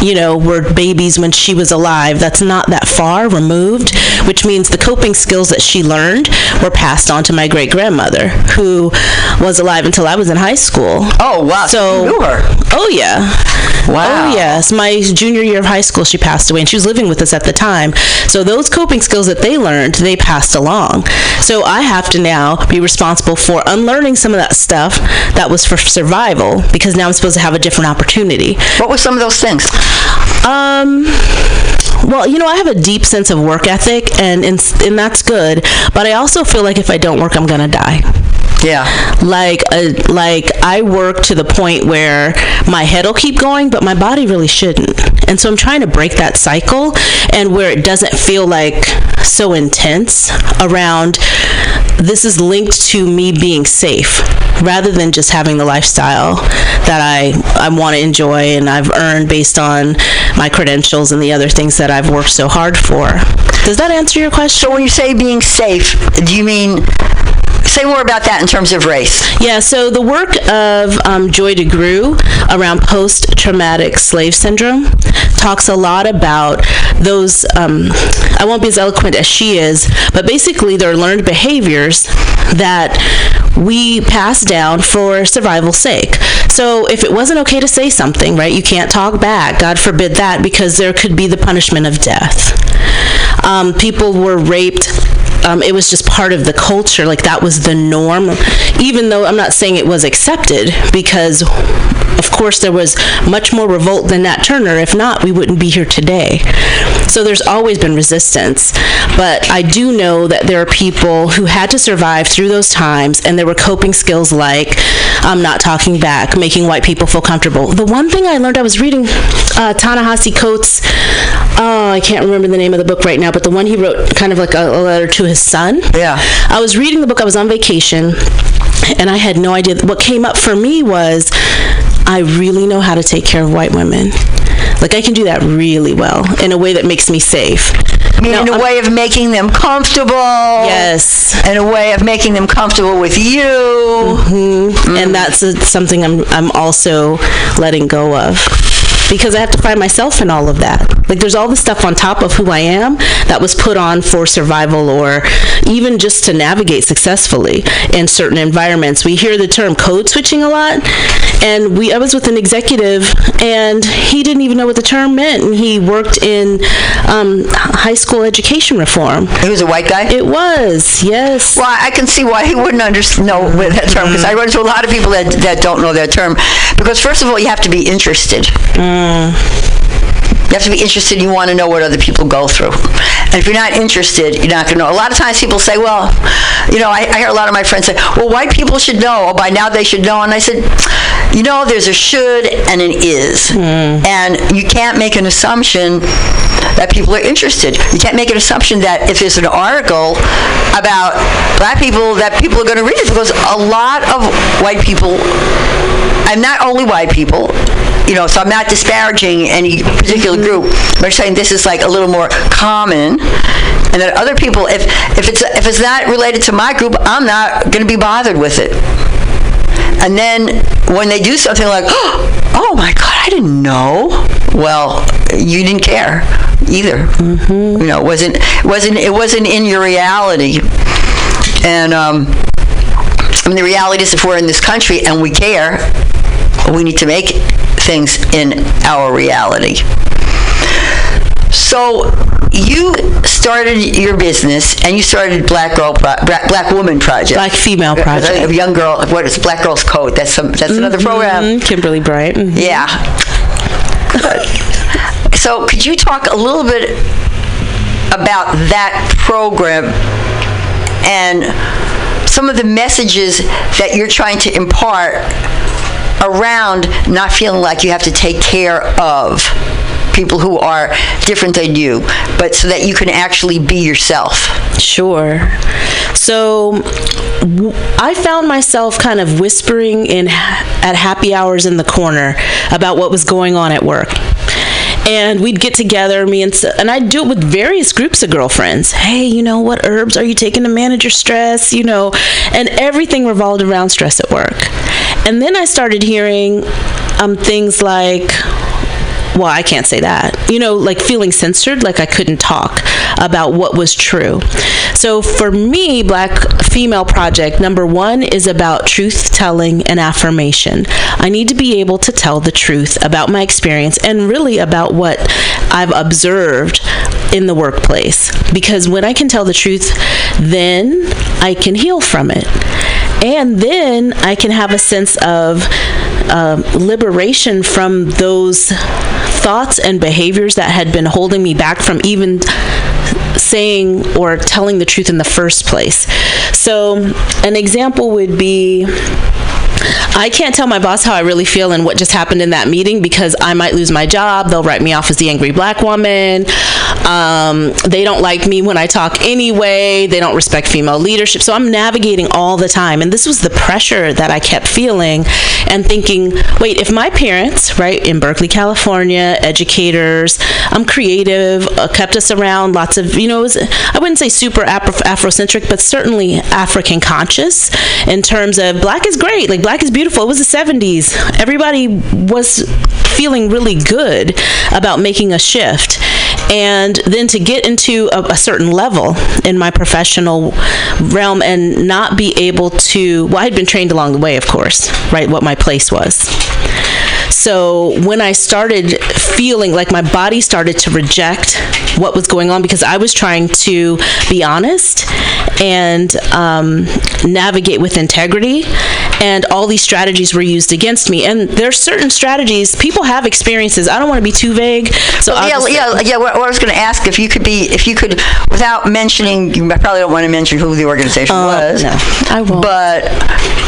you know, were babies when she was alive. That's not that far removed, which means the coping skills that she learned were passed on to my great grandmother, who was alive until I was in high school. Oh wow! So you knew her. Oh yeah. Wow. Oh yes. My junior year of high school, she passed away, and she was living with us at the time. So those coping skills that they learned, they passed along. So I have to now be responsible for unlearning some of that stuff that was for survival, because now I'm supposed to have a different opportunity. What were some of those things? Um. Well, you know, I have a deep sense of work ethic, and and, and that's good. But I also feel like if I don't work, I'm gonna die Yeah. like uh, like I work to the point where my head will keep going, but my body really shouldn't. And so I'm trying to break that cycle, and where it doesn't feel like so intense around. This is linked to me being safe, rather than just having the lifestyle that I I want to enjoy and I've earned based on my credentials and the other things that I've worked so hard for. Does that answer your question? So when you say being safe, do you mean? Say more about that in terms of race. Yeah, so the work of um, Joy DeGruy around post traumatic slave syndrome talks a lot about those. Um, I won't be as eloquent as she is, but basically, they're learned behaviors that we pass down for survival's sake. So if it wasn't okay to say something, right, you can't talk back. God forbid that, because there could be the punishment of death. Um, people were raped um, it was just part of the culture. Like that was the norm, even though I'm not saying it was accepted because. Of course, there was much more revolt than Nat Turner. If not, we wouldn't be here today. So there's always been resistance. But I do know that there are people who had to survive through those times, and there were coping skills like um, not talking back, making white people feel comfortable. The one thing I learned, I was reading uh, Ta-Nehisi Coates. Oh, I can't remember the name of the book right now, but the one he wrote, kind of like a, a letter to his son. Yeah. I was reading the book. I was on vacation, and I had no idea. What came up for me was, I really know how to take care of white women. Like I can do that really well in a way that makes me safe. I mean, Now, in a I'm- way of making them comfortable. Yes. In a way of making them comfortable with you. Mm-hmm. and that's uh something I'm I'm also letting go of because I have to find myself in all of that. Like there's all the stuff on top of who I am that was put on for survival or even just to navigate successfully in certain environments. We hear the term code switching a lot and we I was with an executive and he didn't even know what the term meant and he worked in um, high school education reform. He was a white guy? It was, yes. Well, I can see why he wouldn't understand know that term because I run into a lot of people that, that don't know that term. Because first of all, you have to be interested. 嗯。You have to be interested. You want to know what other people go through. And if you're not interested, you're not going to know. A lot of times people say, well, you know, I, I hear a lot of my friends say, well, white people should know. Or by now they should know. And I said, you know, there's a should and an is. Hmm. And you can't make an assumption that people are interested. You can't make an assumption that if there's an article about black people, that people are going to read it because a lot of white people, and not only white people, you know, so I'm not disparaging any particular group, but I'm saying this is like a little more common, and that other people, if if it's if it's not related to my group, I'm not going to be bothered with it. And then when they do something like, oh my God, I didn't know. Well, you didn't care either. You know, it wasn't it wasn't it wasn't in your reality. And um, I mean, the reality is, if we're in this country and we care, we need to make things in our reality. So you started your business and you started Black Girl Pro- Black, Woman Project. Black Female Project. A young girl. What is Black Girls Code? That's some. That's another program. Kimberly Bryant. mhm. Yeah. so could you talk a little bit about that program and some of the messages that you're trying to impart around not feeling like you have to take care of people who are different than you, but so that you can actually be yourself. Sure. So I found myself kind of whispering in at happy hours in the corner about what was going on at work. And we'd get together, me and and I'd do it with various groups of girlfriends. Hey, you know what herbs are you taking to manage your stress? You know, and everything revolved around stress at work. And then I started hearing um, things like, well, I can't say that. You know, like feeling censored, like I couldn't talk about what was true. So for me, Black Female Project, number one is about truth telling and affirmation. I need to be able to tell the truth about my experience and really about what I've observed in the workplace. Because when I can tell the truth, then I can heal from it. And then I can have a sense of um, liberation from those thoughts and behaviors that had been holding me back from even saying or telling the truth in the first place. So, an example would be I can't tell my boss how I really feel and what just happened in that meeting because I might lose my job. They'll write me off as the angry black woman. Um, they don't like me when I talk anyway. They don't respect female leadership. So I'm navigating all the time. And this was the pressure that I kept feeling and thinking, wait, if my parents, right, in Berkeley, California, educators, I'm creative, uh, kept us around, lots of, you know, was, I wouldn't say super Afro- Afrocentric, but certainly African conscious in terms of black is great, like black is beautiful. It was the 70s. Everybody was feeling really good about making a shift. And then to get into a, a certain level in my professional realm and not be able to, well, I had been trained along the way, of course, right, what my place was. So when I started feeling like my body started to reject what was going on because I was trying to be honest and um, navigate with integrity. And all these strategies were used against me. And there's certain strategies people have experiences. I don't want to be too vague. So I'll yeah, just- yeah, yeah. What, what I was going to ask if you could be, if you could, without mentioning, you probably don't want to mention who the organization was. Uh, no, I won't. But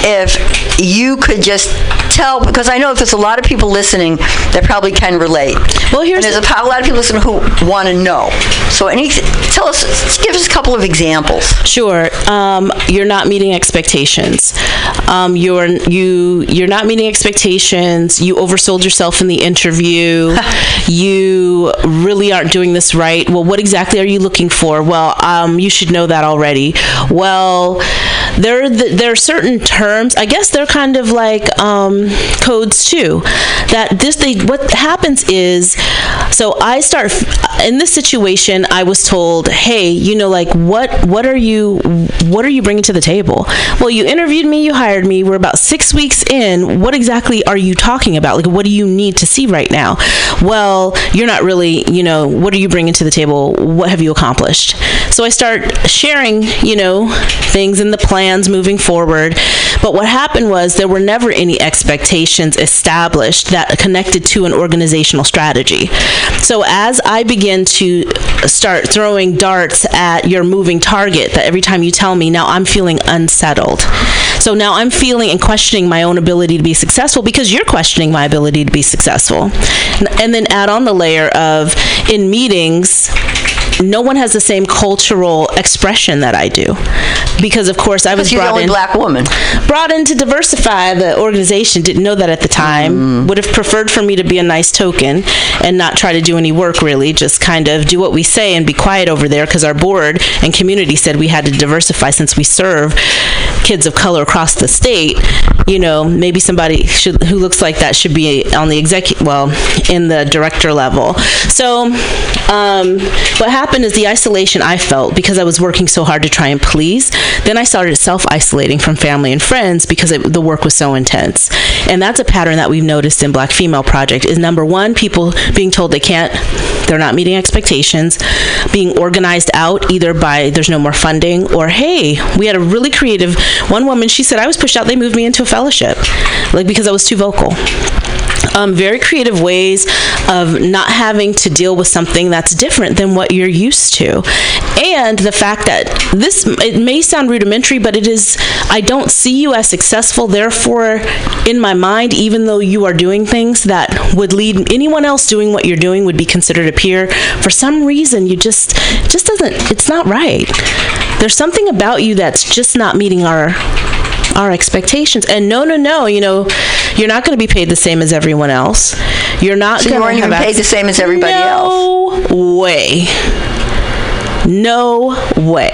if you could just tell, because I know there's a lot of people listening that probably can relate. Well, here's and there's a, a lot of people listening who want to know. So, any, tell us, give us a couple of examples. Sure. Um, you're not meeting expectations. Um, you're you you're not meeting expectations. You oversold yourself in the interview. you really aren't doing this right. Well, what exactly are you looking for? Well, um, you should know that already. Well, there are the, there are certain terms. I guess they're kind of like um, codes too. That this they what happens is so I start in this situation. I was told, hey, you know, like what what are you what are you bringing to the table? Well, you interviewed me, you hired me. We're about six weeks in. What exactly are you talking about? Like, what do you need to see right now? Well, you're not really, you know, what are you bringing to the table? What have you accomplished? So I start sharing, you know, things and the plans moving forward. But what happened was there were never any expectations established that connected to an organizational strategy. So as I begin to start throwing darts at your moving target, that every time you tell me, now I'm feeling unsettled. So now I'm feeling and questioning my own ability to be successful because you're questioning my ability to be successful. And then add on the layer of in meetings, no one has the same cultural expression that I do. Because of course I was you're the brought only in black woman. brought in to diversify the organization didn't know that at the time Mm-hmm. would have preferred for me to be a nice token and not try to do any work really just kind of do what we say and be quiet over there because our board and community said we had to diversify since we serve kids of color across the state you know maybe somebody should who looks like that should be on the executive well in the director level. So um, what happened is the isolation i felt because i was working so hard to try and please then i started self-isolating from family and friends because it, the work was so intense. And that's a pattern that we've noticed in black female project is number one people being told they can't they're not meeting expectations being organized out either by there's no more funding or hey we had a really creative one woman she said i was pushed out. They moved me into a fellowship like because i was too vocal. Um, very creative ways of not having to deal with something that's different than what you're used to. And the fact that this it may sound rudimentary but it is i don't see you as successful. Therefore in my mind even though you are doing things that would lead anyone else doing what you're doing would be considered a peer for some reason you just just doesn't it's not right there's something about you that's just not meeting our our expectations. And no, no, no, you know, you're not going to be paid the same as everyone else. You're not So going to have paid the same as everybody else. No way. No way.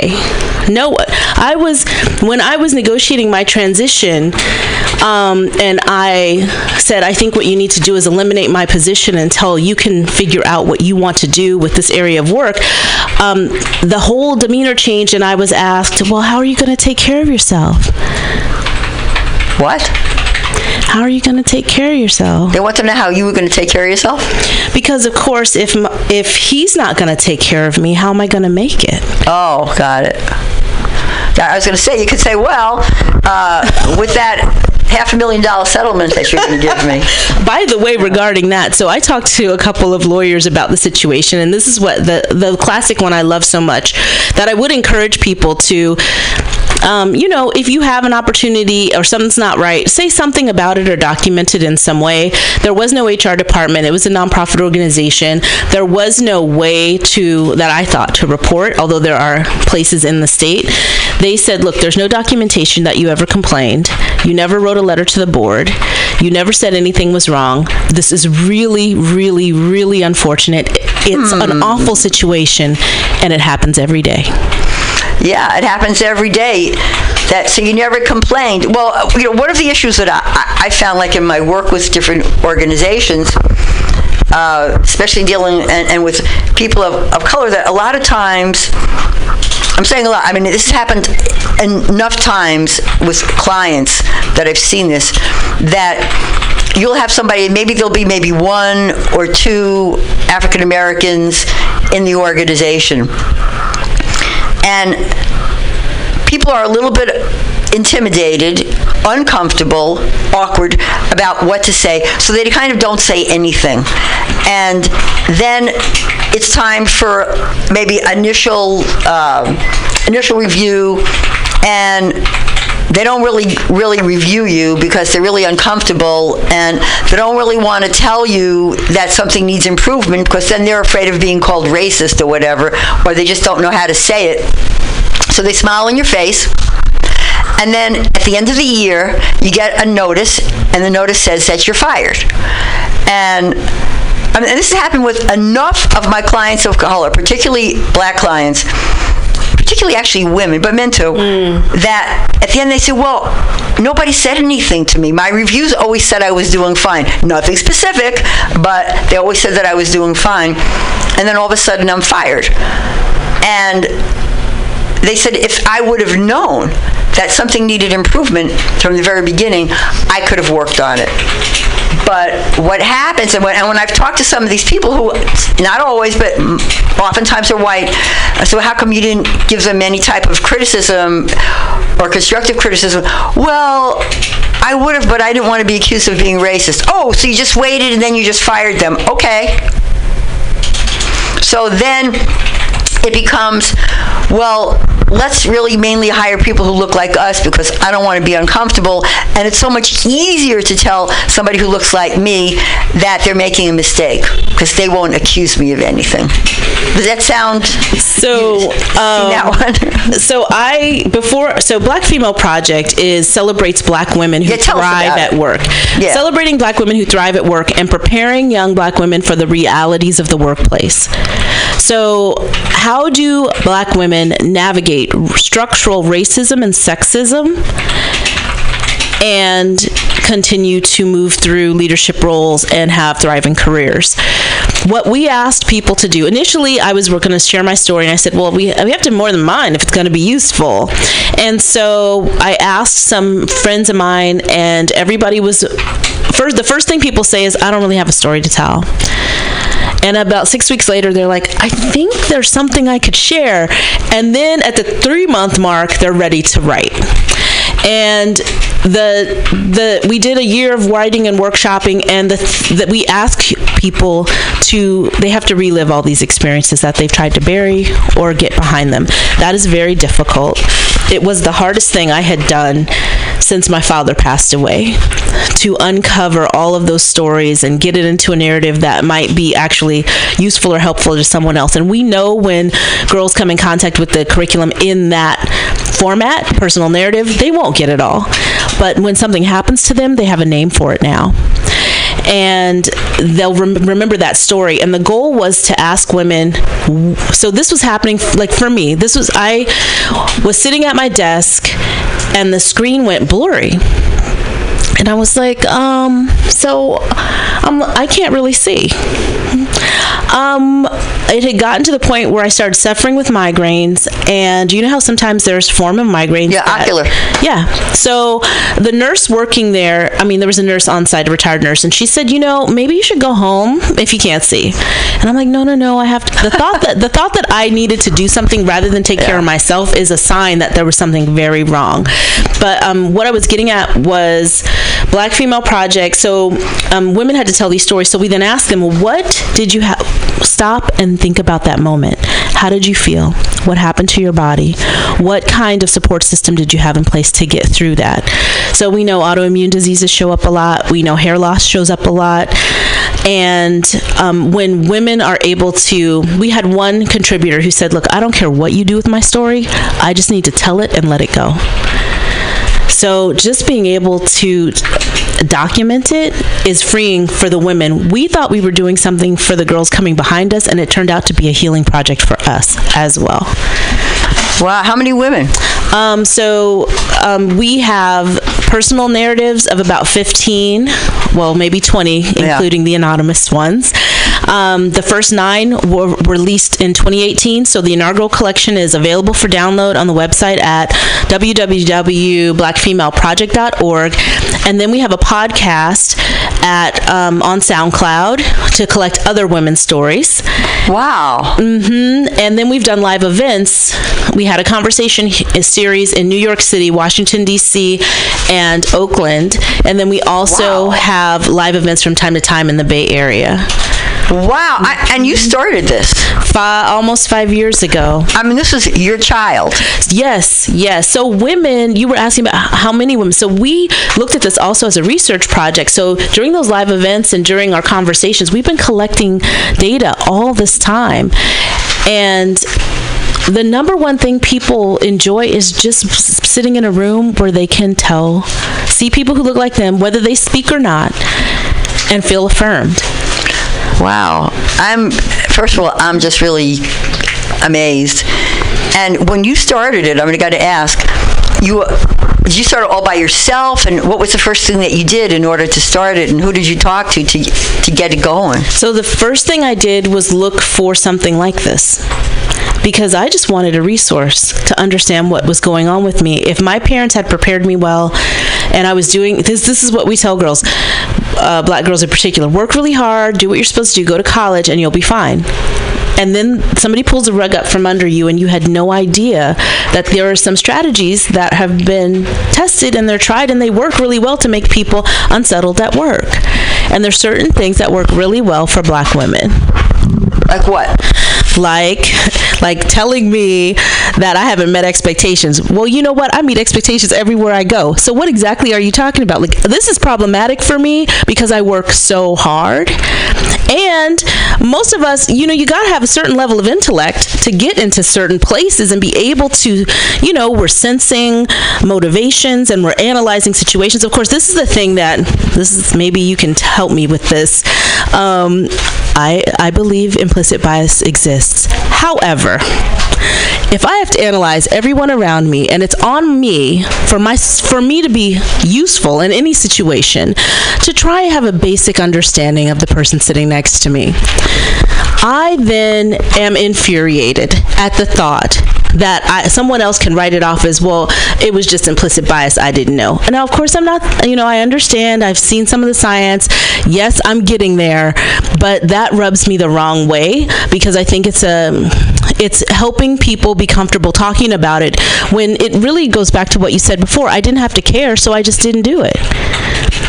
No, I was when I was negotiating my transition, um, and I said, I think what you need to do is eliminate my position until you can figure out what you want to do with this area of work. Um, the whole demeanor changed, and I was asked, Well, how are you going to take care of yourself? What? How are you going to take care of yourself? They want to know how you were going to take care of yourself? Because of course, if if he's not going to take care of me, how am I going to make it? Oh, got it. I was going to say, you could say, well, uh, with that half a million dollar settlement that you're going to give me. By the way, regarding that, so I talked to a couple of lawyers about the situation, and this is what the the classic one I love so much that I would encourage people to. Um, you know, if you have an opportunity or something's not right, say something about it or document it in some way. There was no HR department. It was a nonprofit organization. There was no way to that I thought to report, although there are places in the state. They said, look, there's no documentation that you ever complained. You never wrote a letter to the board. You never said anything was wrong. This is really, really, really unfortunate. It's an awful situation, and it happens every day. Yeah, it happens every day. That so you never complained. Well, uh, you know, one of the issues that I, I found, like in my work with different organizations, uh, especially dealing and, and with people of, of color, that a lot of times. I'm saying a lot. I mean, this has happened enough times with clients that I've seen this that you'll have somebody, maybe there'll be maybe one or two African Americans in the organization. And people are a little bit intimidated, uncomfortable, awkward about what to say, so they kind of don't say anything. And then it's time for maybe initial um initial review, and they don't really really review you because they're really uncomfortable and they don't really want to tell you that something needs improvement because then they're afraid of being called racist or whatever or they just don't know how to say it. So they smile in your face and then at the end of the year you get a notice and the notice says that you're fired. And I mean, and this has happened with enough of my clients of color, particularly black clients, particularly actually women, but men too, that at the end they say, well, nobody said anything to me. My reviews always said I was doing fine. Nothing specific, but they always said that I was doing fine. And then all of a sudden I'm fired. And they said if I would have known that something needed improvement from the very beginning, I could have worked on it. But what happens, and when, and when I've talked to some of these people who, not always, but oftentimes are white, so how come you didn't give them any type of criticism or constructive criticism? Well, I would have, but I didn't want to be accused of being racist. Oh, so you just waited and then you just fired them. Okay. So then it becomes, well, let's really mainly hire people who look like us because I don't want to be uncomfortable. And it's so much easier to tell somebody who looks like me that they're making a mistake because they won't accuse me of anything. Does that sound? So, that um, so I before so Black Female Project is celebrates Black women who Yeah, thrive at it. work, Yeah. celebrating Black women who thrive at work and preparing young Black women for the realities of the workplace. So, how do Black women navigate structural racism and sexism? and continue to move through leadership roles and have thriving careers. What we asked people to do initially, I was going to share my story, and I said, "Well, we we have to more than mine if it's going to be useful." And so I asked some friends of mine, and everybody was first. The first thing people say is, "I don't really have a story to tell." And about six weeks later, they're like, I think there's something I could share. And then at the three month mark, they're ready to write. And the the we did a year of writing and workshopping, and the that we ask people to they have to relive all these experiences that they've tried to bury or get behind them. That is very difficult. It was the hardest thing I had done since my father passed away to uncover all of those stories and get it into a narrative that might be actually useful or helpful to someone else. And we know when girls come in contact with the curriculum in that format, personal narrative, they won't get it all. But when something happens to them, they have a name for it now and they'll rem- remember that story and the goal was to ask women so this was happening like for me this was i was sitting at my desk and the screen went blurry and I was like, um, so um, I can't really see. Um, it had gotten to the point where I started suffering with migraines, and you know how sometimes there's form of migraines. Yeah, that- ocular. Yeah. So the nurse working there, I mean, there was a nurse on site, a retired nurse, and she said, you know, maybe you should go home if you can't see. And I'm like, no, no, no, I have to. The thought that the thought that I needed to do something rather than take care of myself is a sign that there was something very wrong. But um, what I was getting at was Black Female Project. So um, women had to tell these stories. So we then asked them, what did you have? Stop and think about that moment. How did you feel? What happened to your body? What kind of support system did you have in place to get through that? So we know autoimmune diseases show up a lot. We know hair loss shows up a lot. And um, when women are able to, we had one contributor who said, Look, I don't care what you do with my story, I just need to tell it and let it go. So just being able to document it is freeing for the women. We thought we were doing something for the girls coming behind us, and it turned out to be a healing project for us as well. Wow, how many women? Um, so um, we have personal narratives of about 15, well, maybe 20, including the anonymous ones. Um, the first nine were released in 2018, so the inaugural collection is available for download on the website at www.blackfemaleproject.org. And then we have a podcast at um, on SoundCloud to collect other women's stories. Wow. Mm-hmm. And then we've done live events. We had a conversation series in New York City, Washington, D.C., and Oakland. And then we also have live events from time to time in the Bay Area. Wow. I, and you started this. Fi- almost five years ago. I mean, this was your child. Yes, yes. So women, you were asking about how many women. So we looked at this also as a research project. So during those live events and during our conversations, we've been collecting data all this time. And the number one thing people enjoy is just sitting in a room where they can tell, see people who look like them, whether they speak or not, and feel affirmed. Wow. I'm, first of all, I'm just really amazed. And when you started it, I mean, I got to ask, you, did you start it all by yourself? And what was the first thing that you did in order to start it? And who did you talk to to, to get it going? So the first thing I did was look for something like this because I just wanted a resource to understand what was going on with me. If my parents had prepared me well and I was doing this this is what we tell girls, uh, black girls in particular, work really hard, do what you're supposed to do, go to college and you'll be fine. And then somebody pulls a rug up from under you, and you had no idea that there are some strategies that have been tested and they're tried and they work really well to make people unsettled at work. And there's certain things that work really well for black women Like what? like like telling me that I haven't met expectations. Well, you know what? I meet expectations everywhere I go. So what exactly are you talking about? Like this is problematic for me because I work so hard. And most of us, you know, you got to have a certain level of intellect to get into certain places and be able to, you know, we're sensing motivations and we're analyzing situations. Of course, this is the thing that this is maybe you can help me with this. Um, I I believe implicit bias exists. However, if I have to analyze everyone around me and it's on me for my for me to be useful in any situation to try and have a basic understanding of the person sitting next to me. I then am infuriated at the thought that I, someone else can write it off as well it was just implicit bias i didn't know. And now of course i'm not you know i understand. I've seen some of the science. Yes i'm getting there but that rubs me the wrong way because i think it's a it's helping people be comfortable talking about it when it really goes back to what you said before. I didn't have to care so i just didn't do it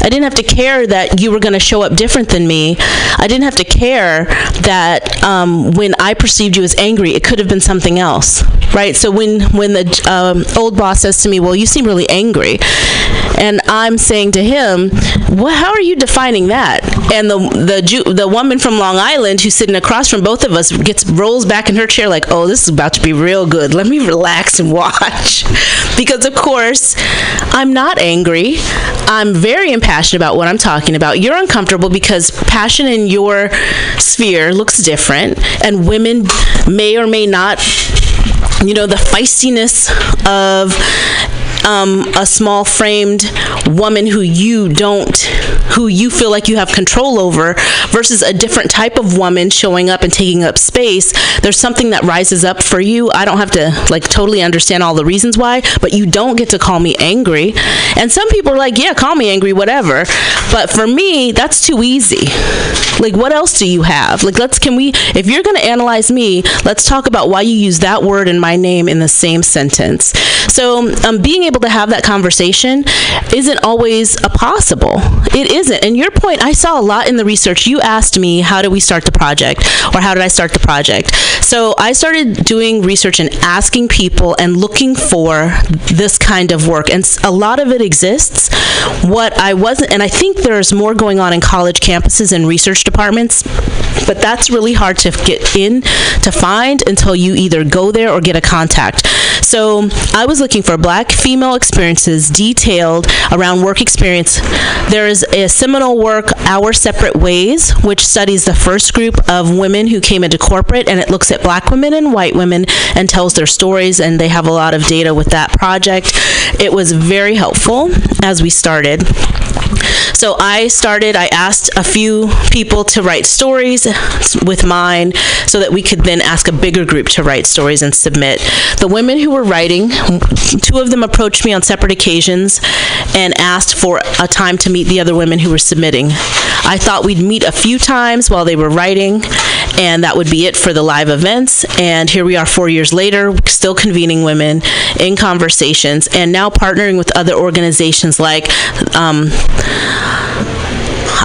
I didn't have to care that you were going to show up different than me. I didn't have to care that um, when I perceived you as angry, it could have been something else, right? So when when the um, old boss says to me, "Well, you seem really angry," and I'm saying to him, "Well, how are you defining that?" And the the Jew, the woman from Long Island who's sitting across from both of us gets rolls back in her chair like, "Oh, this is about to be real good. Let me relax and watch," because of course, I'm not angry. I'm very impassioned about what I'm talking about. You're uncomfortable because passion in your sphere looks different, and women may or may not, you know, the feistiness of um, a small framed woman who you don't, who you feel like you have control over, versus a different type of woman showing up and taking up space. There's something that rises up for you. I don't have to like totally understand all the reasons why, but you don't get to call me angry. And some people are like, yeah, call me angry, whatever. But for me, that's too easy. Like, what else do you have? Like, let's, can we, if you're going to analyze me, let's talk about why you use that word in my name in the same sentence. So, um, being able to have that conversation isn't always possible. It isn't. And your point, I saw a lot in the research. You asked me, how did we start the project? Or how did I start the project? So, I started doing research and asking people and looking for this kind of work. And a lot of it exists. What I wasn't, and I think there's more going on in college campuses and research departments, but that's really hard to get in to find until you either go there or get a contact. So I was looking for black female experiences detailed around work experience. There is a seminal work, Our Separate Ways, which studies the first group of women who came into corporate and it looks at black women and white women and tells their stories and they have a lot of data with that project. It was very helpful as we started. So I started, I asked a few people to write stories with mine so that we could then ask a bigger group to write stories and submit. The women who were writing, two of them approached me on separate occasions and asked for a time to meet the other women who were submitting. I thought we'd meet a few times while they were writing, and that would be it for the live events. And here we are four years later, still convening women in conversations, and now partnering with other organizations like. Um,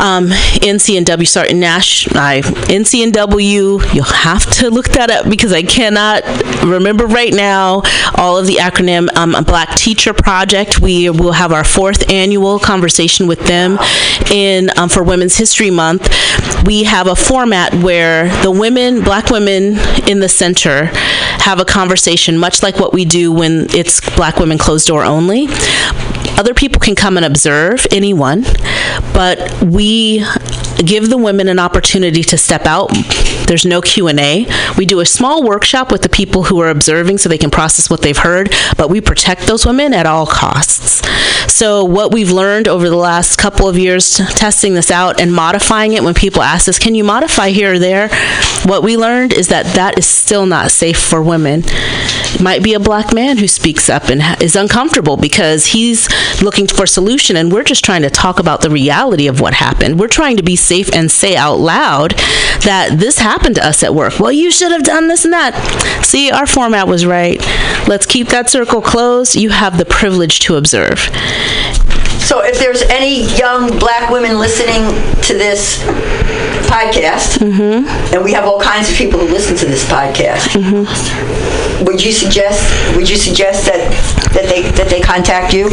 um, NCNW, sorry, Nash, I, NCNW, you'll have to look that up because I cannot remember right now all of the acronym. Um, a Black Teacher Project, we will have our fourth annual conversation with them in um, for Women's History Month. We have a format where the women, black women in the center, have a conversation, much like what we do when it's black women closed door only. Other people can come and observe anyone, but we give the women an opportunity to step out. There's no Q&A. We do a small workshop with the people who are observing so they can process what they've heard, but we protect those women at all costs. So what we've learned over the last couple of years testing this out and modifying it when people ask us, "Can you modify here or there?" What we learned is that that is still not safe for women. It might be a black man who speaks up and is uncomfortable because he's looking for a solution and we're just trying to talk about the reality of what happened. We're trying to be safe and say out loud that this happened to us at work. Well, you should have done this and that. See, our format was right. Let's keep that circle closed. You have the privilege to observe. So if there's any young black women listening to this podcast, mm-hmm. and we have all kinds of people who listen to this podcast, mm-hmm. would you suggest would you suggest that that they that they contact you?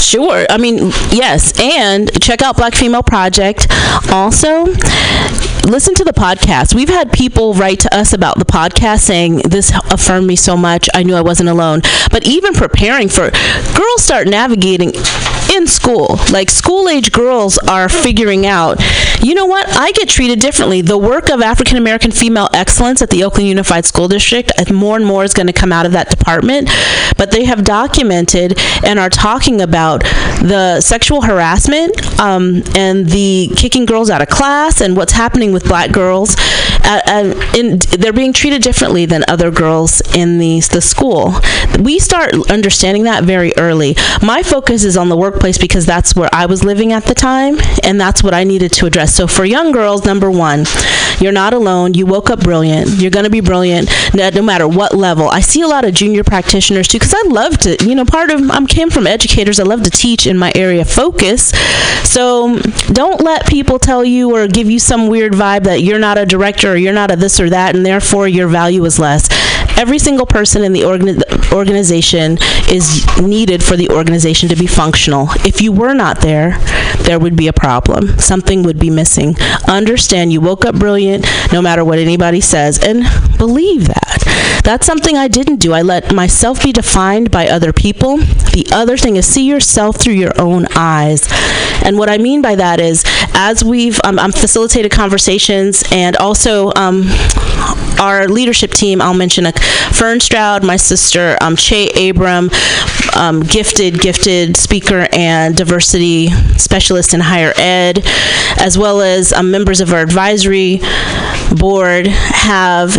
Sure. I mean, yes. And check out Black Female Project. Also, listen to the podcast. We've had people write to us about the podcast saying, This affirmed me so much. I knew I wasn't alone. But even preparing for girls start navigating in school. Like school age girls are figuring out, you know what? I get treated differently. The work of African American female excellence at the Oakland Unified School District, uh, more and more is going to come out of that department. But they have documented and are talking about the sexual harassment um, and the kicking girls out of class and what's happening with black girls. Uh, uh, in, they're being treated differently than other girls in the, the school. We start understanding that very early. My focus is on the workplace because that's where I was living at the time, and that's what I needed to address. So for young girls, number one, you're not alone. You woke up brilliant. You're going to be brilliant no, no matter what level. I see a lot of junior practitioners too because I love to, you know, part of I came from educators. I love to teach in my area of focus. So don't let people tell you or give you some weird vibe that you're not a director or you're not a this or that, and therefore your value is less. Every single person in the organi- organization is needed for the organization to be functional. If you were not there, there would be a problem. Something would be missing. Understand you woke up brilliant no matter what anybody says, and believe that. That's something I didn't do. I let myself be defined by other people. The other thing is see yourself through your own eyes. And what I mean by that is, as we've um, um, facilitated conversations and also um, our leadership team, I'll mention a Fern Stroud, my sister, um, Che Abram, um, gifted, gifted speaker and diversity specialist in higher ed, as well as um, members of our advisory board, have,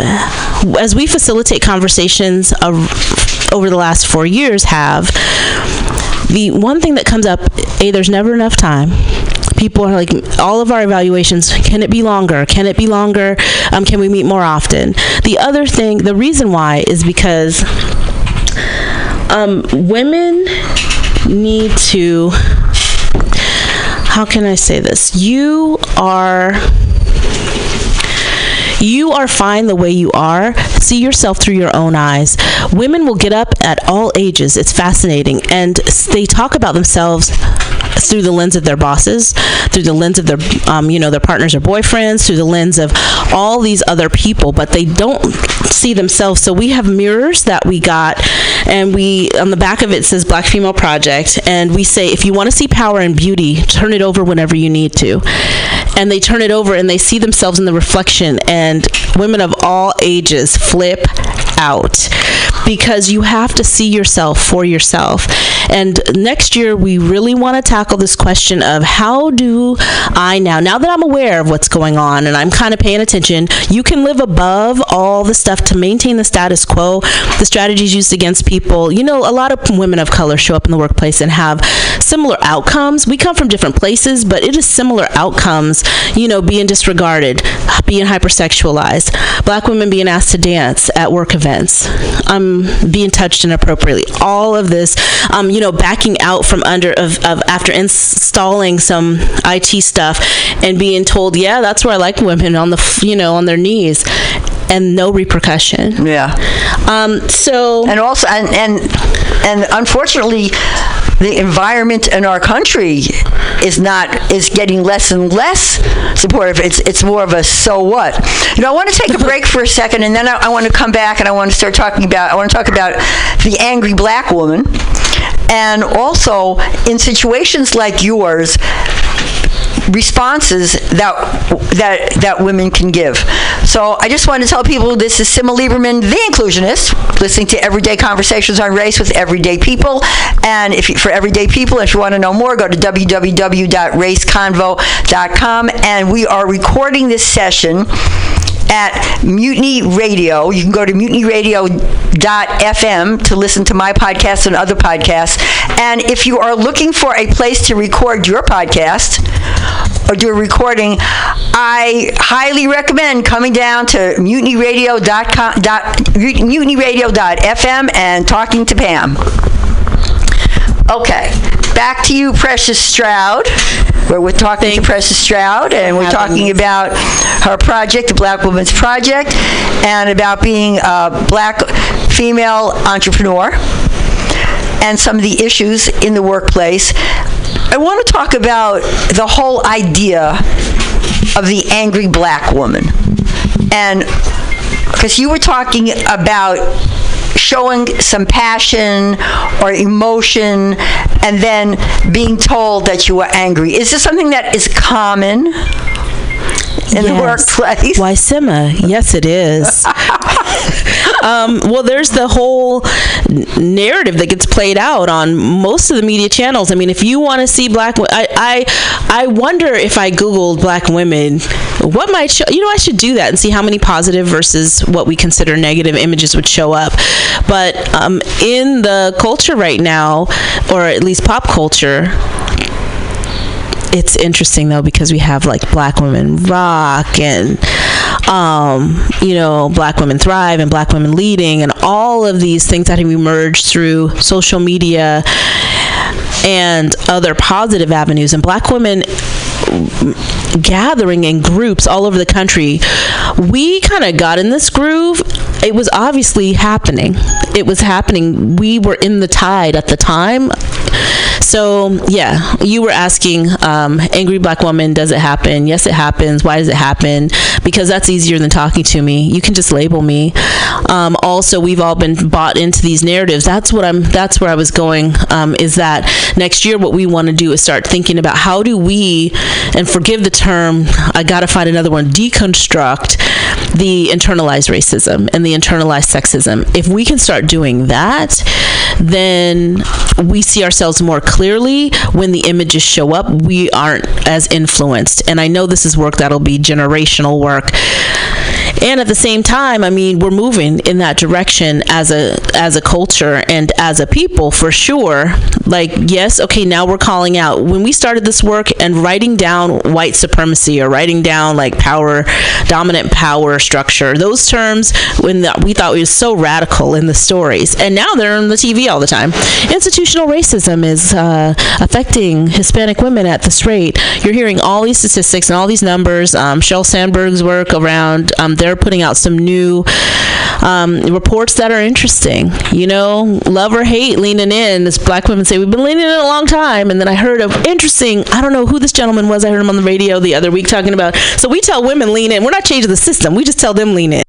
as we facilitate conversations over the last four years, have the one thing that comes up a there's never enough time people are like all of our evaluations can it be longer can it be longer um, can we meet more often the other thing the reason why is because um, women need to how can i say this you are you are fine the way you are. See yourself through your own eyes. Women will get up at all ages. It's fascinating. And they talk about themselves through the lens of their bosses, through the lens of their, um, you know, their partners or boyfriends, through the lens of all these other people, but they don't see themselves. So we have mirrors that we got, and we on the back of it says Black Female Project, and we say if you want to see power and beauty, turn it over whenever you need to. And they turn it over and they see themselves in the reflection, and women of all ages flip out because you have to see yourself for yourself. And next year, we really want to tackle this question of how do I now, now that I'm aware of what's going on and I'm kind of paying attention, you can live above all the stuff to maintain the status quo, the strategies used against people. You know, a lot of women of color show up in the workplace and have similar outcomes. We come from different places, but it is similar outcomes, you know, being disregarded, being hypersexualized, black women being asked to dance at work events, um, being touched inappropriately. All of this, um, you know, backing out from under of, of after installing some IT stuff and being told, yeah, that's where I like women on the, you know, on their knees. And no repercussion. Yeah. Um, so and also and and and unfortunately the environment in our country is not is getting less and less supportive it's it's more of a so what you know i want to take a break for a second and then I, I want to come back and i want to start talking about i want to talk about the angry black woman and also in situations like yours responses that that that women can give. So I just want to tell people this is Simma Lieberman, the inclusionist, listening to Everyday Conversations on Race with Everyday People. And if you, for Everyday People, if you want to know more, go to www.raceconvo.com. And we are recording this session at Mutiny Radio. You can go to mutinyradio.fm to listen to my podcast and other podcasts. And if you are looking for a place to record your podcast or do a recording, I highly recommend coming down to mutinyradio.com, mutinyradio.fm and talking to Pam. Okay, back to you, Precious Stroud. Where we're talking to Precious Stroud, and we're talking about her project, the Black Women's Project, and about being a black female entrepreneur and some of the issues in the workplace. I want to talk about the whole idea of the angry black woman. And because you were talking about showing some passion or emotion and then being told that you are angry. Is this something that is common in the workplace? Why, Simma? Yes, it is. um, well, there's the whole narrative that gets played out on most of the media channels. I mean, if you want to see black, I, I, I wonder if I googled black women, what might show? You know, I should do that and see how many positive versus what we consider negative images would show up. But um, in the culture right now, or at least pop culture, it's interesting though because we have like black women rock and um, you know black women thrive and black women leading and all of these things that have emerged through social media and other positive avenues. And black women gathering in groups all over the country we kind of got in this groove. It was obviously happening. It was happening. We were in the tide at the time. So yeah you were asking um, angry black woman does it happen? Yes it happens. Why does it happen? Because that's easier than talking to me. You can just label me. Um, also we've all been bought into these narratives. That's what i'm that's where i was going um, is that next year what we want to do is start thinking about how do we and forgive the term i gotta find another one deconstruct the internalized racism and the internalized sexism. If we can start doing that then we see ourselves more clearly. When the images show up we aren't as influenced. And i know this is work that'll be generational work. And at the same time i mean we're moving in that direction as a as a culture and as a people for sure. Like yes okay now we're calling out. When we started this work and writing down white supremacy or writing down like power dominant power structure those terms when the, we thought was so radical in the stories and now they're on the tv all the time institutional racism is uh, affecting hispanic women at this rate you're hearing all these statistics and all these numbers um, Sheryl sandberg's work around um, they're putting out some new um, reports that are interesting. You know, love or hate, leaning in. As black women say, we've been leaning in a long time. And then I heard of interesting. I don't know who this gentleman was. I heard him on the radio the other week talking about. So we tell women lean in. We're not changing the system. We just tell them lean in.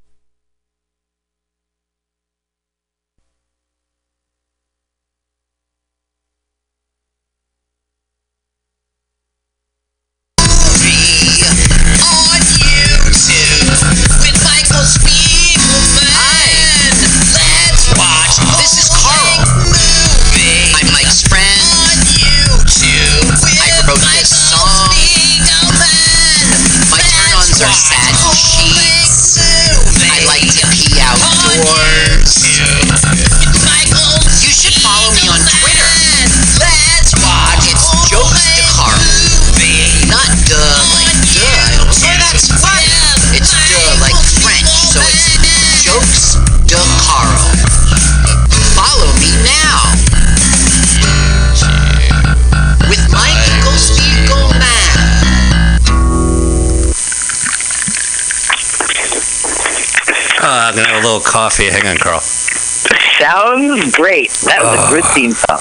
Little coffee. Hang on, Carl. Sounds great. That was a good theme song.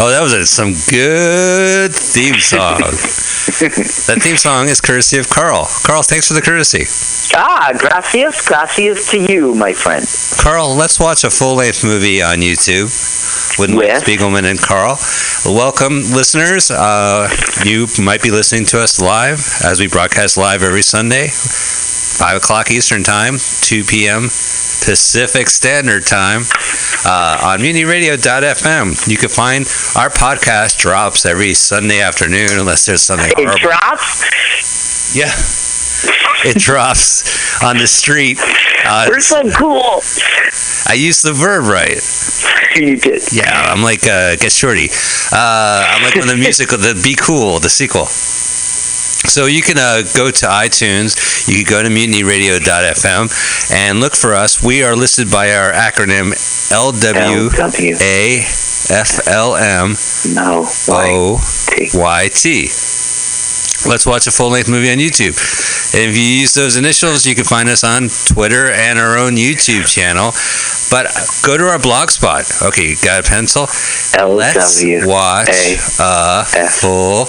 Oh, that was a, some good theme song. that theme song is courtesy of Carl. Carl, thanks for the courtesy. Ah, gracias, gracias to you, my friend. Carl, let's watch a full length movie on YouTube With? Spiegelman and Carl. Welcome, listeners. Uh, you might be listening to us live as we broadcast live every Sunday, 5 o'clock Eastern Time, 2 p.m. Pacific Standard Time uh, on MutinyRadio.fm. You can find our podcast drops every Sunday afternoon unless there's something It horrible. drops. Yeah. It drops on the street. Uh, We're so cool. I used the verb right. You did. Yeah, I'm like uh, Get Shorty. Uh, I'm like when the musical, the Be Cool, the sequel. So you can uh, go to iTunes. You can go to mutinyradio.fm and look for us. We are listed by our acronym LWAFLM No. Let's watch a full length movie on YouTube. And if you use those initials, you can find us on Twitter and our own YouTube channel. But go to our blog spot. Okay, you got a pencil? Let's watch a full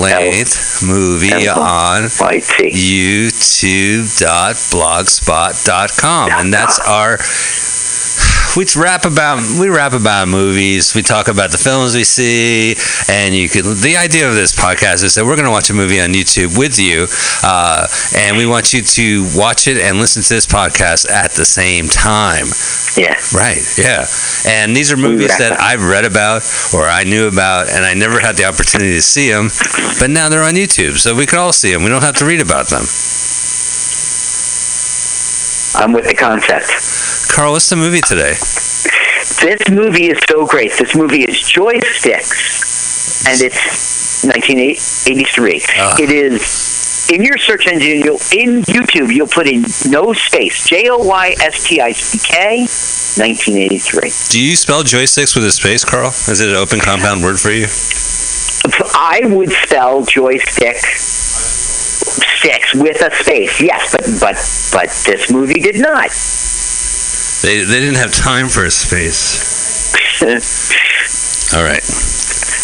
length movie on youtube.blogspot.com. And that's our we rap about we rap about movies. We talk about the films we see, and you could. The idea of this podcast is that we're going to watch a movie on YouTube with you, uh, and we want you to watch it and listen to this podcast at the same time. Yeah. Right. Yeah. And these are movies that I've read about or I knew about, and I never had the opportunity to see them, but now they're on YouTube, so we can all see them. We don't have to read about them. I'm with the concept. Carl, what's the movie today? This movie is so great. This movie is Joysticks, and it's 1983. Ah. It is in your search engine. You'll in YouTube. You'll put in no space. J O Y S T I C K. 1983. Do you spell joysticks with a space, Carl? Is it an open compound word for you? I would spell joystick six with a space. Yes, but but but this movie did not. They, they didn't have time for a space. All right.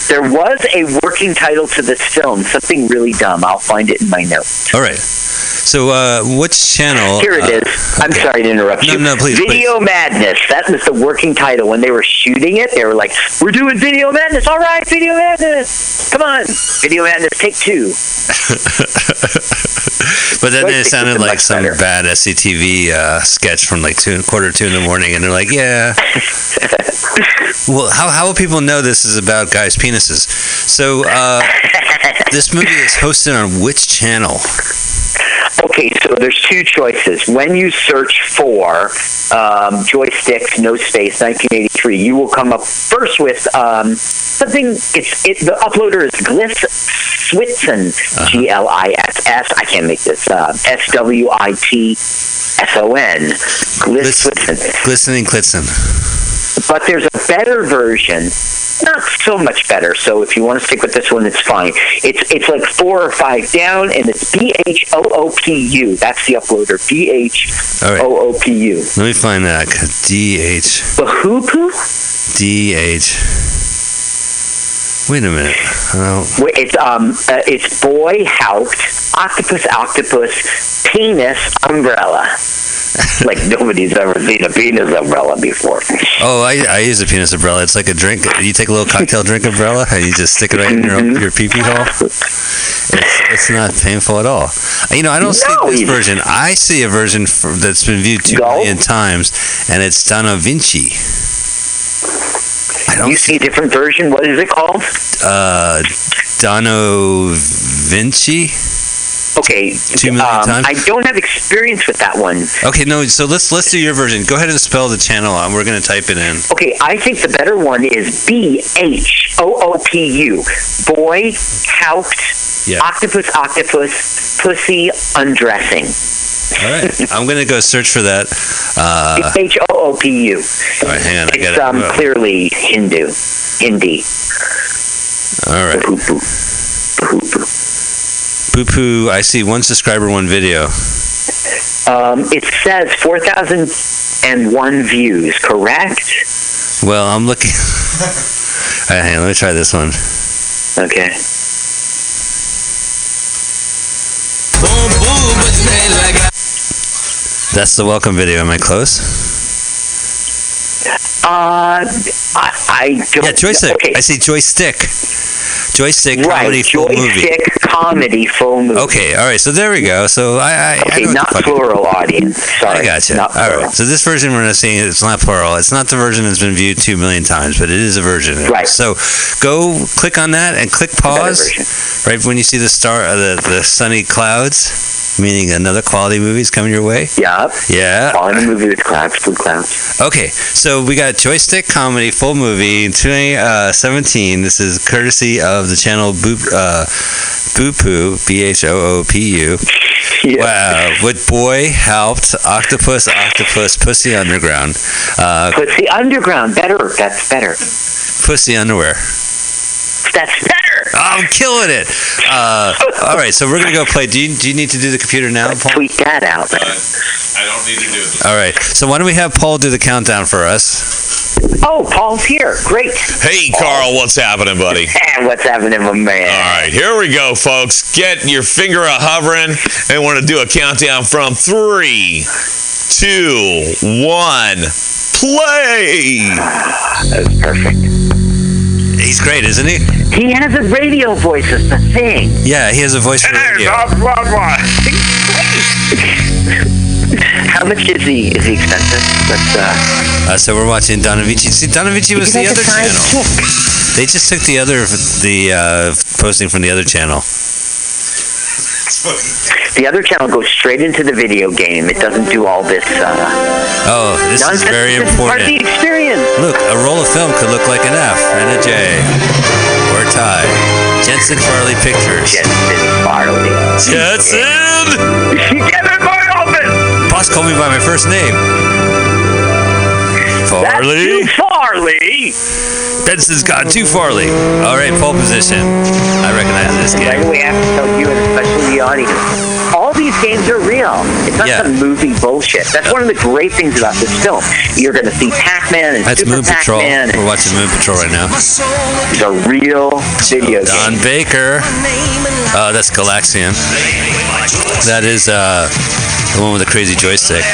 There was a working title to this film, something really dumb. I'll find it in my notes. All right. So, uh, which channel? Here it uh, is. I'm sorry to interrupt No, you. no, no, please, Video Madness. That was the working title. When they were shooting it, they were like, "We're doing Video Madness. All right, Video Madness. Come on, Video Madness. Take two. but then it sounded like some better. bad SCTV uh, sketch from like two quarter two in the morning, and they're like, "Yeah." well, how how will people know this is about guys' penises? So, uh, this movie is hosted on which channel? Okay, so there's two choices. When you search for um, joysticks, no space, 1983, you will come up first with um, something. It's it, the uploader is Gliss Switson, Uh-huh. G L I S S. I can't make this. Uh, S W I T S O N. Gliss Switson. Glistening Klitzen. But there's a better version, not so much better. So if you want to stick with this one, it's fine. It's it's like four or five down, and it's B H O O P U. That's the uploader. B H O O P U. Let me find that. D H Bahoopu? D H. Wait a minute. It's um, uh, it's boy haupt, octopus, octopus, penis, umbrella. like nobody's ever seen a penis umbrella before. oh I, I use a penis umbrella. It's like a drink. You take a little cocktail drink umbrella and you just stick it right in your your pee pee hole. It's it's not painful at all. You know, I don't see this version. I see a version for, that's been viewed two Go. million times, and it's Donna Vinci. You see a different version. What is it called? uh, Dono Vinci. Okay, Two million um, times? I don't have experience with that one. Okay, no. So let's let's do your version. Go ahead and spell the channel out. We're gonna type it in. Okay, I think the better one is B H O O P U. Boy, haupt, Yeah. octopus, octopus, pussy, undressing. All right, I'm gonna go search for that. Uh, H O O P U. all right, hang on. I It's got um, it. clearly Hindu. Hindi. All right. Poo poo. I see one subscriber, one video. Um, it says 4,000 and one views, correct? Well, I'm looking. All right, hang on, let me try this one. Okay. That's the welcome video. Am I close? Uh, I, I don't. Yeah, joystick. Okay. I see joystick. Joystick right, comedy full movie. joystick comedy full movie. Okay, all right. So there we go. So I, I, I Okay, know not plural audience. Sorry. I gotcha. Not All plural. right. So this version we're not seeing it's not plural. It's not the version that's been viewed two million times, but it is a version. Right. So go click on that and click pause right when you see the star, uh, the the sunny clouds, meaning another quality movie is coming your way. Yep. Yeah. Quality movie with clouds, blue clouds. Okay, so we got Joystick Comedy full movie 2017. This is courtesy of the channel Boop, uh, Boopoo, B H O O P U. Wow, what boy helped Octopus, Octopus, Pussy Underground, uh, Pussy Underground, better. That's better. Pussy Underwear. That's better. I'm killing it. Uh, all right, so we're gonna go play. Do you, do you need to do the computer now, Paul? Tweet that out. I don't need to do it. All right, so why don't we have Paul do the countdown for us? Oh, Paul's here. Great. Hey, Carl, what's happening, buddy? And what's happening, my man? All right, here we go, folks. Get your finger a hovering, and we're gonna do a countdown from three, two, one, play. That's perfect. He's great, isn't he? He has a radio voice. It's the thing. Yeah, he has a voice for radio. How much is he? Is he expensive? That's uh. Uh, so we're watching Donavici. See, Donavici was the other that's a channel. They just took the other the uh, posting from the other channel. The other channel goes straight into the video game. It doesn't do all this. Uh, Oh, this is nonsense. very This is part of the important. experience. Look, a roll of film could look like an F and a J or a tie. Jensen Farley Pictures. Jensen Farley. Jensen. Get in my office. Boss called me by my first name. Farley. That's too Farley. Benson's gone too Farley. All right, pole position. I recognize this Right game. away, I have to tell you, and especially the audience, all these games are real. It's not Yeah. some movie bullshit. That's one of the great things about this film. You're going to see Pac-Man and That's Super Moon Patrol. Pac-Man. We're watching Moon Patrol right now. It's a real video Don game. Baker. Uh, that's Galaxian. That is uh, the one with the crazy joystick.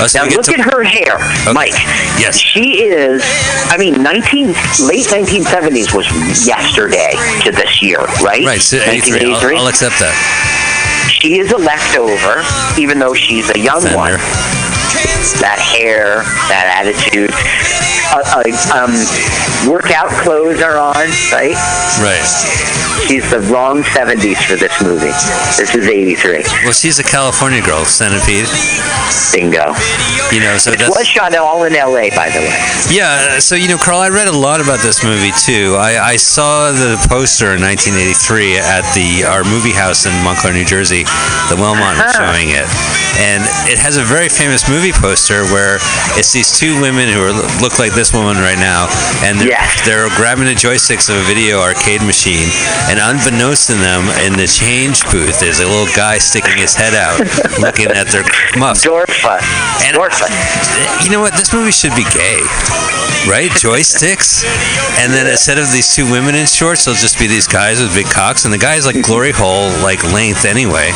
Oh, so Now look to- at her hair, Mike. Yes. She is. I mean, 19 late 1970s was yesterday to this year, right? Right, so 1983. I'll, I'll accept that. She is a leftover, even though she's a young Fender. one. That hair, that attitude. Uh, uh, um, workout clothes are on, right? Right. She's the wrong 70s for this movie. This is 83. Well, she's a California girl, Centipede. Bingo. You know, so It was shot all in LA, by the way. yeah. So you know, Carl, I read a lot about this movie too. I, I saw the poster in 1983 at the our movie house in Montclair, New Jersey. The Wellmont was Uh-huh. showing it, and it has a very famous movie poster where it's these two women who are, look like this woman right now, and they're, Yes. they're grabbing the joysticks of a video arcade machine, and unbeknownst to them, in the change booth, there's a little guy sticking his head out, looking at their muffs. Dorfa. And Dorfa. you know what? This movie should be gay, right? Joysticks, and then instead of these two women in shorts, they'll just be these guys with big cocks, and the guy's like glory hole like length anyway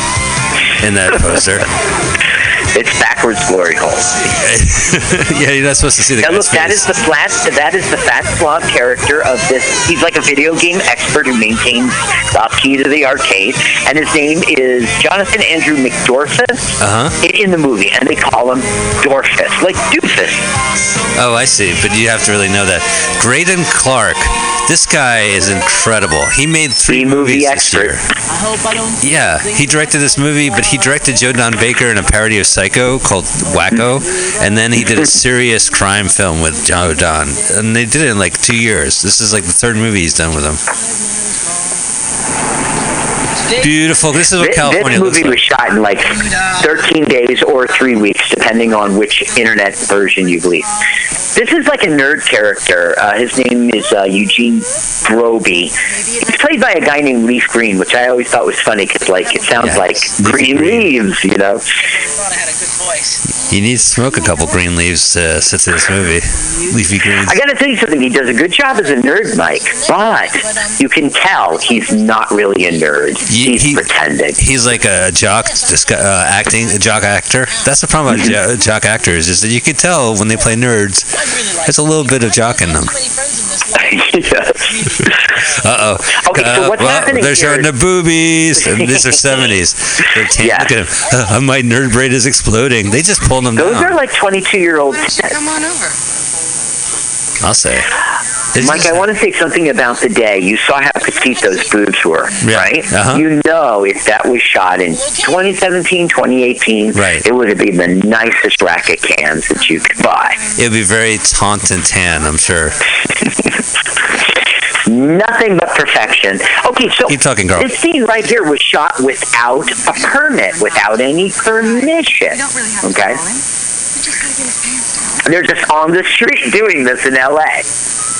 in that poster. It's backwards glory hole. yeah, you're not supposed to see the Now guy's look, that is face. the flat. That is the fat slob character of this. He's like a video game expert who maintains the key to the arcade, and his name is Jonathan Andrew McDorfus Uh huh. in the movie, and they call him Dorfus, like doofus. Oh, I see. But you have to really know that. Greydon Clark. This guy is incredible. He made three movie movies this year. Yeah, he directed this movie, but he directed Joe Don Baker in a parody of Psycho called Wacko, and then he did a serious crime film with Joe Don, and they did it in like two years. This is like the third movie he's done with him. Beautiful. This is what This, California this movie like. was shot in like 13 days or three weeks, depending on which internet version you believe. This is like a nerd character. Uh, his name is uh, Eugene Broby. He's played by a guy named Leif Green, which I always thought was funny because like it sounds Yeah, like green Green. leaves, you know. You need to smoke a couple green leaves to sit to this movie. Leafy greens. I got to tell you something. He does a good job as a nerd, Mike, but you can tell he's not really a nerd. Ye- He's he- pretending. He's like a jock disgu- uh, acting, a jock actor. That's the problem about jo- jock actors is that you can tell when they play nerds. There's a little bit of jock in them. Yes. Uh oh. Okay, so what's happening They're showing the boobies. And these are 70s. They're tan- Yeah. Look at him. Uh, my nerd braid is exploding. They just pulled them Those down. Those are like 22 year old Come on over. I'll say. They Mike, just- I want to say something about the day. You saw how petite those boobs were, Yeah. right? Uh-huh. You know, if that was shot in 2017, 2018, Right. it would have been the nicest racket cans that you could buy. It'd be very taunt and tan, I'm sure. Nothing but perfection. Okay, so Keep talking, Carl. this scene right here was shot without a permit, without any permission. Don't really have Okay? follow just get pants down. They're just on the street doing this in LA.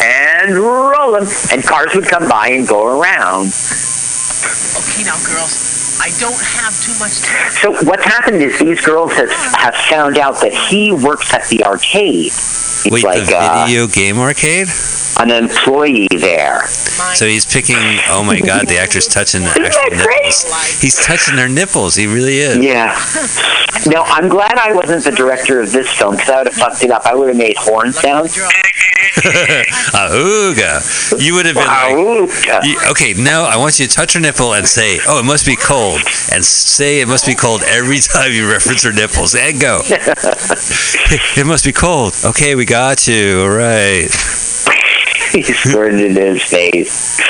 And rolling. And cars would come by and go around. Okay, now, girls, I don't have too much time. So what's happened is these girls have, have found out that he works at the arcade. He's Wait, like the uh, video game arcade? An employee there. So he's picking. Oh my God, the actor's touching the Isn't actual nipples. He's touching their nipples. He really is. Yeah. No, I'm glad I wasn't the director of this film because I would have fucked it up. I would have made horn sounds. Ahooga. You would have been like, you- okay, now I want you to touch her nipple and say, oh, it must be cold. And say it must be cold every time you reference her nipples. And go. it must be cold. Okay, we got you. All right. he squirted in his face.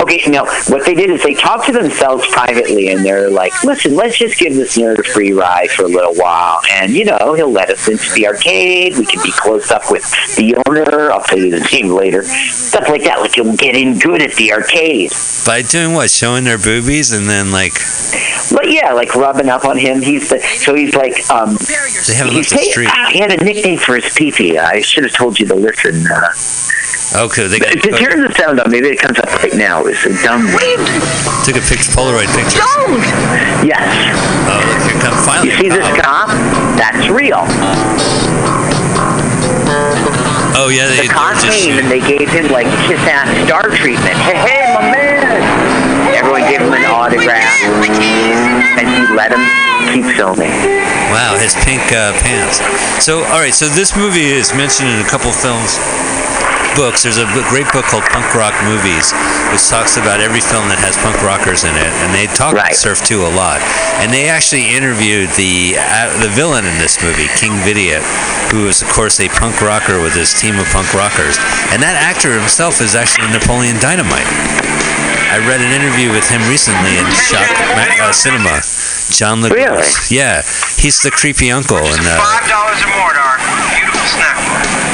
Okay, now what they did is they talked to themselves privately, and they're like, "Listen, let's just give this nerd a free ride for a little while, and you know, he'll let us into the arcade. We can be close up with the owner. I'll tell you the name later. Stuff like that. Like you'll get in good at the arcade. By doing what? Showing their boobies and then, like, But yeah, like rubbing up on him. He's the so he's like um. they haven't left the street. ah, he had a nickname for his pee I should have told you to listen. Uh, Okay, they got, to got, turn the sound on, maybe it comes up right now. It's a dumb one. took a picture, Polaroid picture. Yes. Oh, look, here comes finally. You see this a cop. cop? That's real. Oh, yeah, they, The they cop were just came and they gave him like kiss ass star treatment. Hey, hey, my man! Everyone gave him an autograph, and he let him keep filming. Wow, his pink uh, pants. So, all right, so this movie is mentioned in a couple films, books. There's a great book called Punk Rock Movies, which talks about every film that has punk rockers in it, and they talk about Right. Surf 2 a lot. And they actually interviewed the uh, the villain in this movie, King Vidiot, who is, of course, a punk rocker with his team of punk rockers. And that actor himself is actually Napoleon Dynamite. I read an interview with him recently in Shock uh, Cinema. John LeGros. Really? Yeah, he's the creepy uncle. And uh,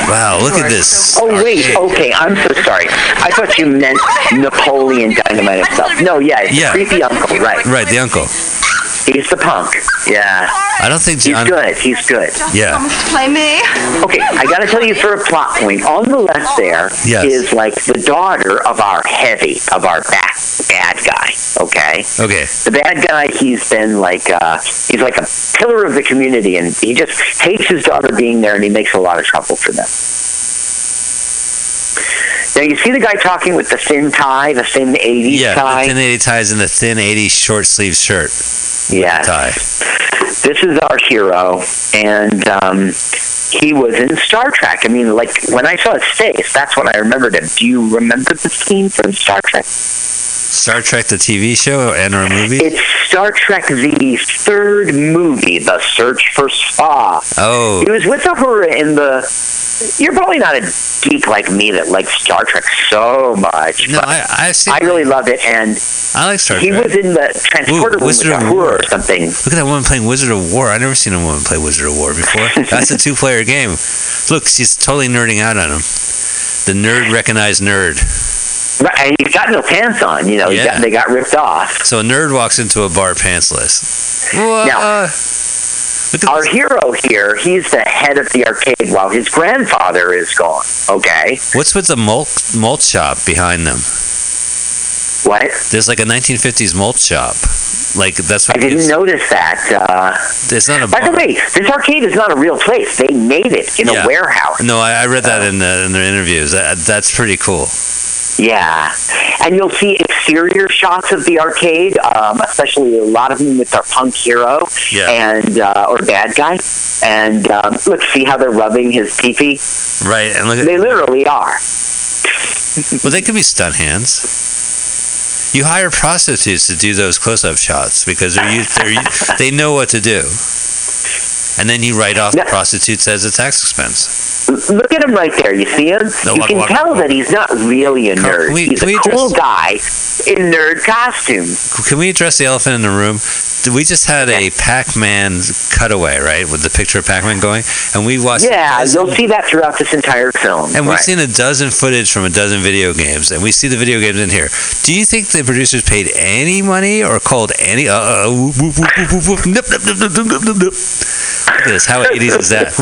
wow, look at this. Oh wait, okay, I'm so sorry. I thought you meant Napoleon Dynamite himself. No, yeah, Yeah. the creepy uncle, right? Right, the uncle. He's the punk. Yeah, I don't think he's good. He's good. Yeah. Play me. Okay, I gotta tell you for a plot point. On the left there is Yes. like the daughter of our heavy, of our back bad guy. Okay. Okay. The bad guy, he's been like uh, he's like a pillar of the community, and he just hates his daughter being there, and he makes a lot of trouble for them. Now you see the guy talking with the thin tie, the thin '80s Yeah, tie. the thin 80 ties and the thin 80 short sleeve shirt yeah, tie. this is our hero, and um, he was in Star Trek. I mean, like when I saw his face, that's when I remembered him. Do you remember the scene from Star Trek? Star Trek, the TV show and or movie. It's Star Trek, the third movie, The Search for Spock. Oh, He was with Uhura in the. You're probably not a geek like me that likes Star Trek so much, no, but I I've. I really love it. And I like Star he Trek. He was in the transporter Ooh, Wizard of Wor. or something. Look at that woman playing Wizard of Wor. I never seen a woman play Wizard of Wor before. That's a two-player game. Look, she's totally nerding out on him. The nerd recognized nerd. Right, and he's got no pants on. You know, Yeah. got, they got ripped off. So a nerd walks into a bar pantsless. Now, our hero here, he's the head of the arcade while his grandfather is gone. Okay, What's with the malt malt shop behind them? what? There's like a 1950s malt shop. Like that's what I didn't gives- notice that. Uh, It's not a by the way, this arcade is not a real place. They made it in Yeah. a warehouse. No, I, I read that in the, in their interviews. That, that's pretty cool. Yeah, and you'll see exterior shots of the arcade, um, especially a lot of them with our punk hero Yeah. and uh, or bad guy. And um, look, see how they're rubbing his teepee? Right, and look at They literally are. well, they could be stunt hands. You hire prostitutes to do those close-up shots because they're, they're they know what to do, and then you write off the prostitutes as a tax expense. Look at him right there. You see him? No, you look, can look, tell look. that he's not really a nerd. Can we, he's a address, cool guy in nerd costume. Can we address the elephant in the room? We just had a Pac-Man cutaway, right, with the picture of Pac-Man going, and we watched. Yeah, you'll see that throughout this entire film. And right. we've seen a dozen footage from a dozen video games, and we see the video games in here. Do you think the producers paid any money or called any? Look at this. How 80s is that?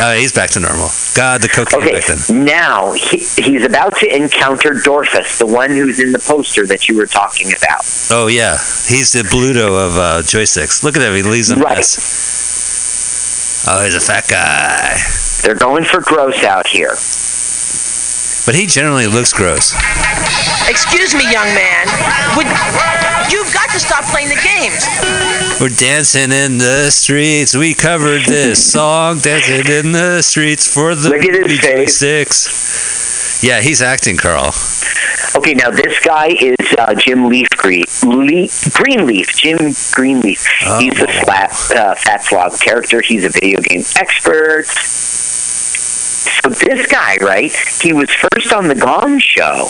Uh, he's back to normal. God, the cocaine Okay, back then. now he, he's about to encounter Dorfus, the one who's in the poster that you were talking about. Oh yeah, he's the Bluto of uh, joysticks. Look at him. He leaves a Right. mess. Oh, he's a fat guy. They're going for gross out here. But he generally looks gross. Excuse me, young man. Would, you've got to stop playing the games. We're dancing in the streets. We covered this song, dancing in the streets for the Look at his face. joysticks. Yeah, he's acting, Carl. Okay, now this guy is uh, Jim Leaf Green, Le- Greenleaf. Jim Greenleaf. Oh. He's a slap, uh, fat slob character. He's a video game expert. So this guy, right? He was first on the Gong Show.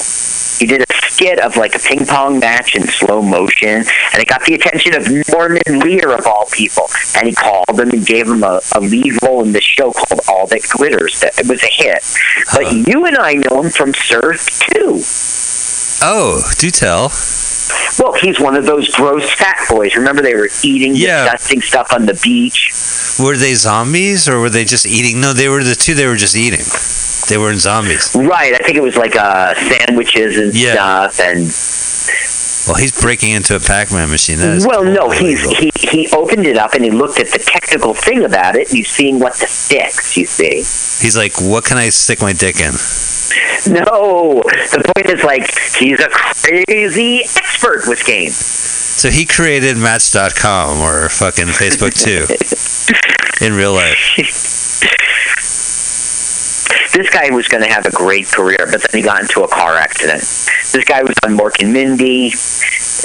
He did a skit of like a ping pong match in slow motion, and it got the attention of Norman Lear of all people. And he called him and gave him a, a lead role in this show called All That Glitters. That it was a hit. But uh-huh. you and I know him from Surf too. Oh, do tell. Well, he's one of those gross fat boys. Remember, they were eating Yeah. disgusting stuff on the beach. Were they zombies or were they just eating? No, they were the two. They were just eating. They weren't zombies. Right. I think it was like uh, sandwiches and Yeah. stuff. And Well, he's breaking into a Pac-Man machine. Well, no, he's he he opened it up and he looked at the technical thing about it. And he's seeing what the sticks. You see. He's like, what can I stick my dick in? No, the point is like he's a crazy expert with games. So he created Match.com or fucking Facebook too, in real life. This guy was going to have a great career, but then he got into a car accident. This guy was on Mork and Mindy.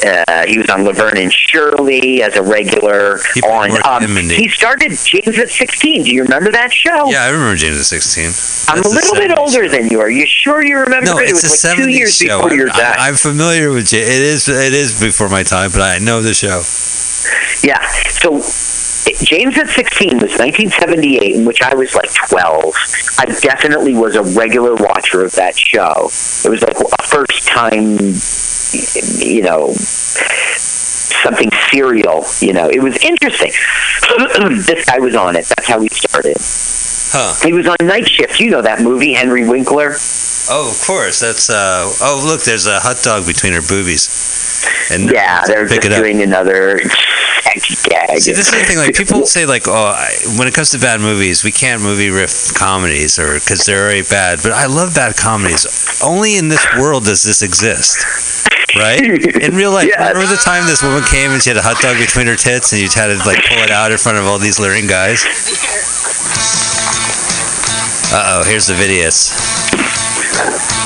Uh, he was on Laverne and Shirley as a regular. He on Mork um, and Mindy. he started James at 16. Do you remember that show? Yeah, I remember James at 16. I'm a little bit older show. than you. Are you sure you remember No, it? Was a like two 70s years show. before your I'm, time. I'm familiar with J- it. Is it is before my time, but I know the show. Yeah. So James at 16 was 1978, in which I was like 12. I definitely was a regular watcher of that show. It was like a first time, you know, something serial. You know, it was interesting. this guy was on it. That's how we started. Huh. He was on Night Shift. You know that movie, Henry Winkler? Oh, of course. That's uh. Oh, look, there's a hot dog between her boobies. And Yeah, they're just doing another gag. See, this is the thing. Like people say, like, oh, I, when it comes to bad movies, we can't movie riff comedies, or because they're already bad. But I love bad comedies. Only in this world does this exist, right? In real life, Yes. remember the time this woman came and she had a hot dog between her tits, and you had to like pull it out in front of all these leering guys. Uh oh, here's the videos.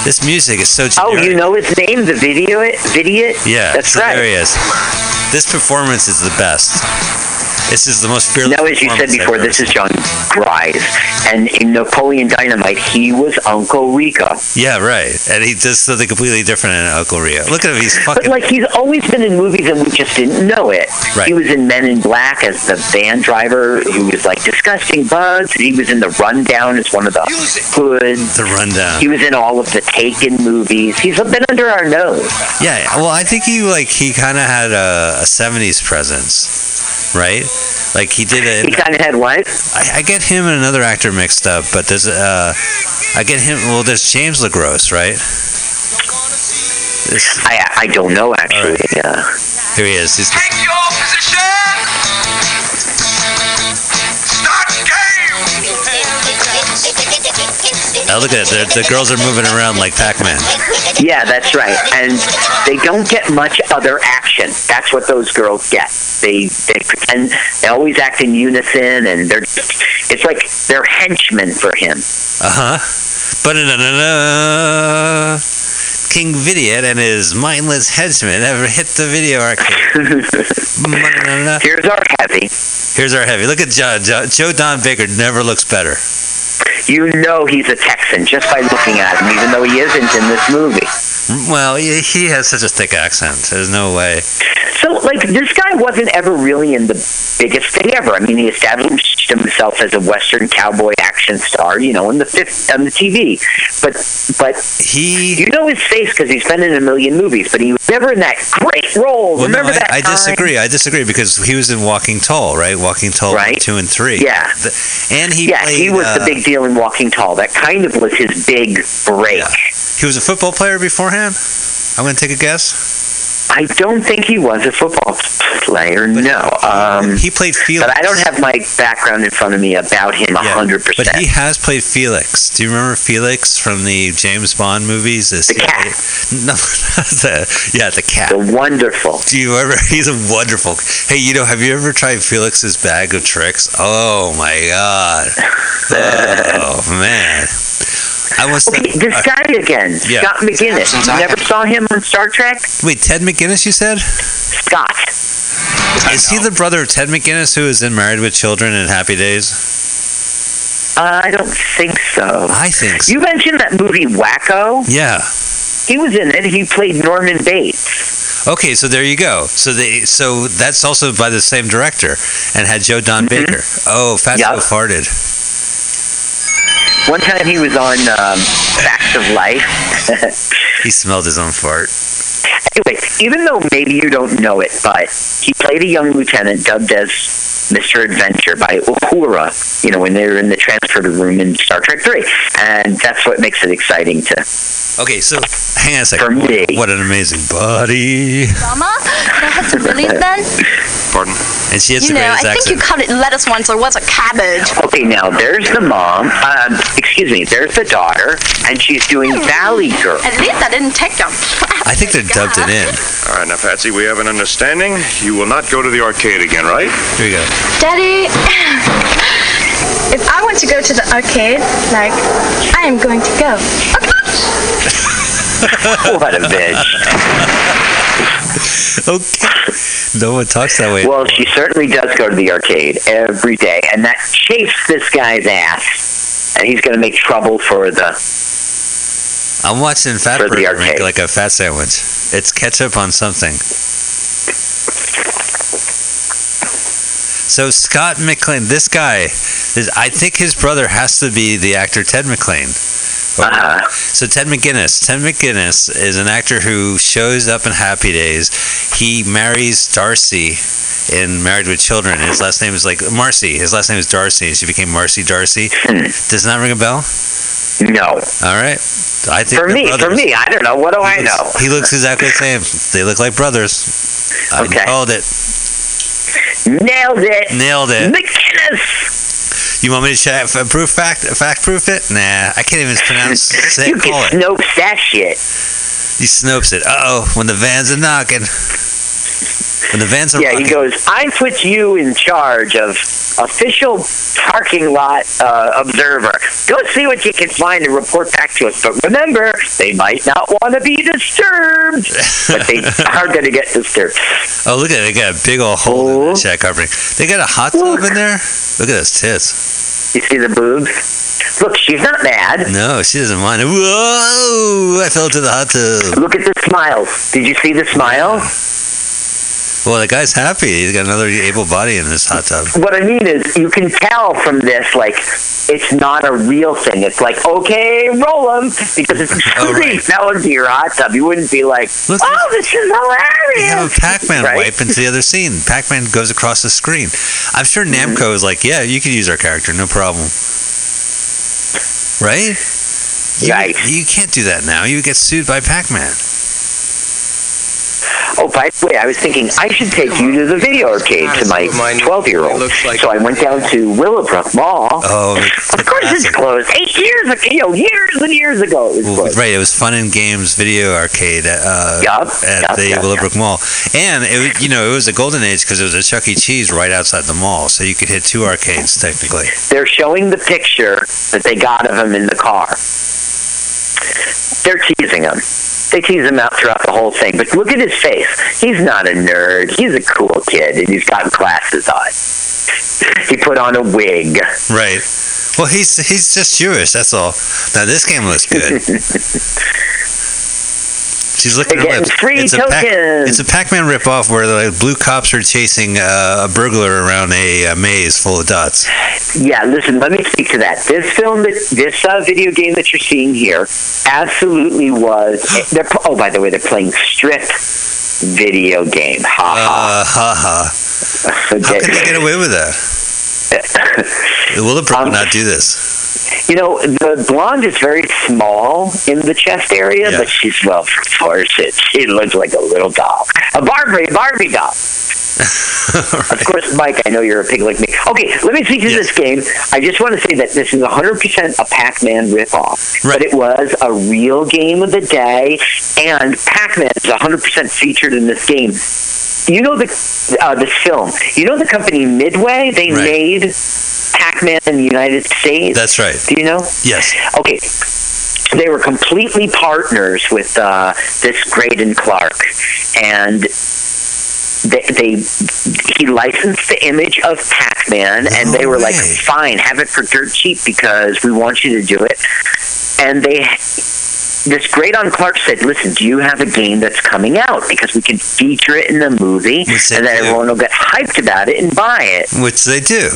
This music is so Oh, generic. you know his name, the video, Vidiot. Yeah, that's right. There he is. This performance is the best. This is the most fearless. Now, as you said before, this is John Gries, and in Napoleon Dynamite, he was Uncle Rico. Yeah, right. And he does something completely different in Uncle Rico. Look at him. He's fucking. But like he's always been in movies and we just didn't know it. Right. He was in Men in Black as the van driver who was like disgusting bugs. He was in The Rundown as one of the hoods. The rundown. He was in all of the Taken movies. He's been under our nose. Yeah, well, I think he like he kind of had a, a '70s presence, right? Like he did it. He a. kind of had what? I, I get him and another actor mixed up, but there's uh, I get him. Well, there's James LeGros, right? This, I I don't know actually. Uh, here he is. He's, Take your position. Oh, look at it. The girls are moving around like Pac-Man. yeah, that's right. And they don't get much other action. That's what those girls get. They they pretend they always act in unison, and they're it's like they're henchmen for him. Uh huh. But King Vidiot and his mindless henchmen ever hit the video arcade. Here's our heavy. Here's our heavy. Look at Joe, Joe, Joe Don Baker. Never looks better. You know he's a Texan just by looking at him, even though he isn't in this movie. Well, he he has such a thick accent. There's no way. So, like, this guy wasn't ever really in the biggest thing ever. I mean, he established himself as a Western cowboy action star, you know, in the fifth on the TV. But, but he, you know his face because he's been in a million movies, but he was never in that great role. Well, Remember no, that? I, I time? disagree. I disagree because he was in Walking Tall, right? Walking Tall Right. two and three. Yeah. The- and he yeah, played, he was uh, the big deal in Walking Tall. That kind of was his big break. He was a football player beforehand. I'm going to take a guess. I don't think he was a football player. no. Um, he played Felix. But I don't have my background in front of me about him a Yeah, hundred But he has played Felix. Do you remember Felix from the James Bond movies? The cat. No, the, yeah, the cat. The wonderful. Do you ever? He's a wonderful. Hey, you know, have you ever tried Felix's bag of tricks? Oh my god. Oh man. I was. Okay, this guy again, Yeah. Scott McGinnis. You never saw him on Star Trek? Wait, Ted McGinnis, you said? Scott. Is he the brother of Ted McGinnis who is in Married with Children and Happy Days? Uh, I don't think so. I think so. You mentioned that movie Wacko. Yeah. He was in it. He played Norman Bates. Okay, so there you go. So they so that's also by the same director and had Joe Don Baker. Oh, Fatso Yup. farted. One time he was on um, Facts of Life. He smelled his own fart. Anyway, even though maybe you don't know it, but he played a young lieutenant dubbed as Mr. Adventure by Uhura, you know, when they were in the transfer room in Star Trek 3. And that's what makes it exciting to. Okay, so hang on a second. For me. What an amazing body. Mama, can I have some lilies then? Pardon? And she has you the know, I greatest think you accent. called it lettuce once, or was it cabbage? Okay, now there's the mom. Um, excuse me, there's the daughter, and she's doing Valley Girl. At least I didn't take them. I think they're dubbed it in. All right, now, Patsy, we have an understanding. You will not go to the arcade again, right? Here we go. Daddy, if I want to go to the arcade, like, I am going to go. Okay. what a bitch. okay. No one talks that way. Well, she certainly does go to the arcade every day, and that chafes this guy's ass. And he's going to make trouble for the. I'm watching Fat Burger make like a fat sandwich. It's ketchup on something. So Scott McLean, this guy, is, I think his brother has to be the actor Ted McLean. Uh-huh. So Ted McGinnis, Ted McGinnis is an actor who shows up in Happy Days. He marries Darcy in Married with Children. His last name is like Marcy. His last name is Darcy, and she became Marcy Darcy. Does not ring a bell? No. All right. I think For me, for me, I don't know. What do I looks- know? He looks exactly the same. They look like brothers. I Okay. called it. Nailed it. Nailed it. McGinnis. You want me to check for proof fact fact proof it? Nah, I can't even pronounce say You call can it. Snopes that shit. He snopes it. Uh oh, when the vans are knocking. When the vans are Yeah, he goes, I put you in charge of official parking lot uh, observer. Go see what you can find and report back to us. But remember, they might not want to be disturbed, but they are going to get disturbed. Oh, look at it. They got a big old hole in the shack covering. They got a hot tub in there? Look at those tits. You see the boobs? Look, she's not mad. No, she doesn't mind. Whoa! I fell into the hot tub. Look at the smile. Did you see the smile? Well, the guy's happy. He's got another able body in this hot tub. What I mean is, you can tell from this, like, it's not a real thing. It's like, okay, roll them, because it's Oh, something fell into your hot tub. You wouldn't be like, Look, oh, this is hilarious. They have a Pac-Man Right? wipe into the other scene. Pac-Man goes across the screen. I'm sure Mm-hmm. Namco is like, yeah, you can use our character, no problem. Right? You, Right. You can't do that now. You get sued by Pac-Man. Oh, by the way, I was thinking I should take you to the video arcade to my 12 year old. So I went down to Willowbrook Mall. Oh, Of course it's closed. Eight years ago, you know, years and years ago it Well, right, it was Fun and Games Video Arcade uh, Yup, at yup, the yup, Willowbrook Mall, and it you know it was a golden age because it was a Chuck E. Cheese right outside the mall, so you could hit two arcades technically. They're showing the picture that they got of him in the car. They're teasing him. They tease him out throughout the whole thing. But look at his face. He's not a nerd. He's a cool kid, and he's got glasses on. He put on a wig. Right. Well, he's he's just Jewish. That's all. Now this game looks good. She's looking at her lips. free it's, a Pac- tokens. it's a Pac-Man ripoff where the like, blue cops are chasing uh, a burglar around a, uh maze full of dots. Yeah, listen, let me speak to that. This film, that this uh, video game that you're seeing here, absolutely was. They're, oh, by the way, they're playing strip video game. Ha Uh, ha ha. ha. How can they get away with that? Willowbrook Um, would not do this. You know, the blonde is very small in the chest area, Yeah. but she's well proportioned. She looks like a little doll, a Barbie, Barbie doll. Of course, Mike, I know you're a pig like me. Okay, let me speak to this game. I just want to say that this is 100% a Pac-Man ripoff, but it was a real game of the day, and Pac-Man is 100% featured in this game. You know the uh, this film. You know the company Midway. They Right. made Pac-Man in the United States. That's right. Do you know? Yes. Okay. They were completely partners with uh, this Greydon Clark, and they, they he licensed the image of Pac-Man, and they were like, "Fine, have it for dirt cheap because we want you to do it." And they this Greydon Clark said, "Listen, do you have a game that's coming out because we can feature it in the movie, and then everyone will get hyped about it and buy it." Which they do.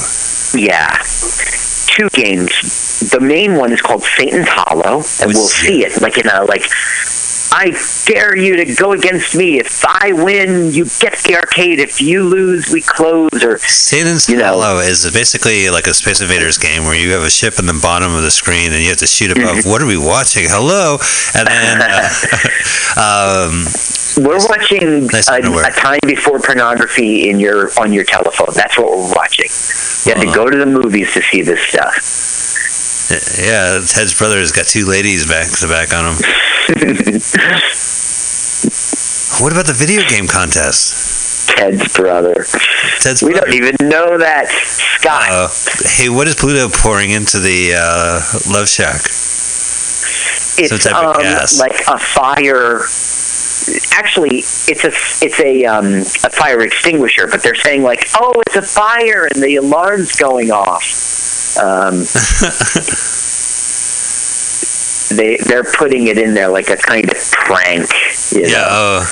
Yeah. Two games. The main one is called Satan's Hollow, and we'll see it like in a like. I dare you to go against me. If I win, you get the arcade. If you lose, we close. Or Satan's Hollow is basically like a Space Invaders game where you have a ship in the bottom of the screen and you have to shoot above. Mm-hmm. What are we watching? Hello, and then uh, um, we're watching Nice a, a time before pornography in your on your telephone. That's what we're watching. You have to go to the movies to see this stuff. Yeah, Ted's brother has got two ladies back to back on him. What about the video game contest? Ted's brother. Ted's brother. we don't even know that. Scott. Uh, hey, what is Pluto pouring into the uh, Love Shack? it's Some type of um, like a fire. Actually, it's a it's a um, a fire extinguisher, but they're saying like, oh, it's a fire, and the alarm's going off. Um, they they're putting it in there like a kind of prank. You know? Yeah. Uh,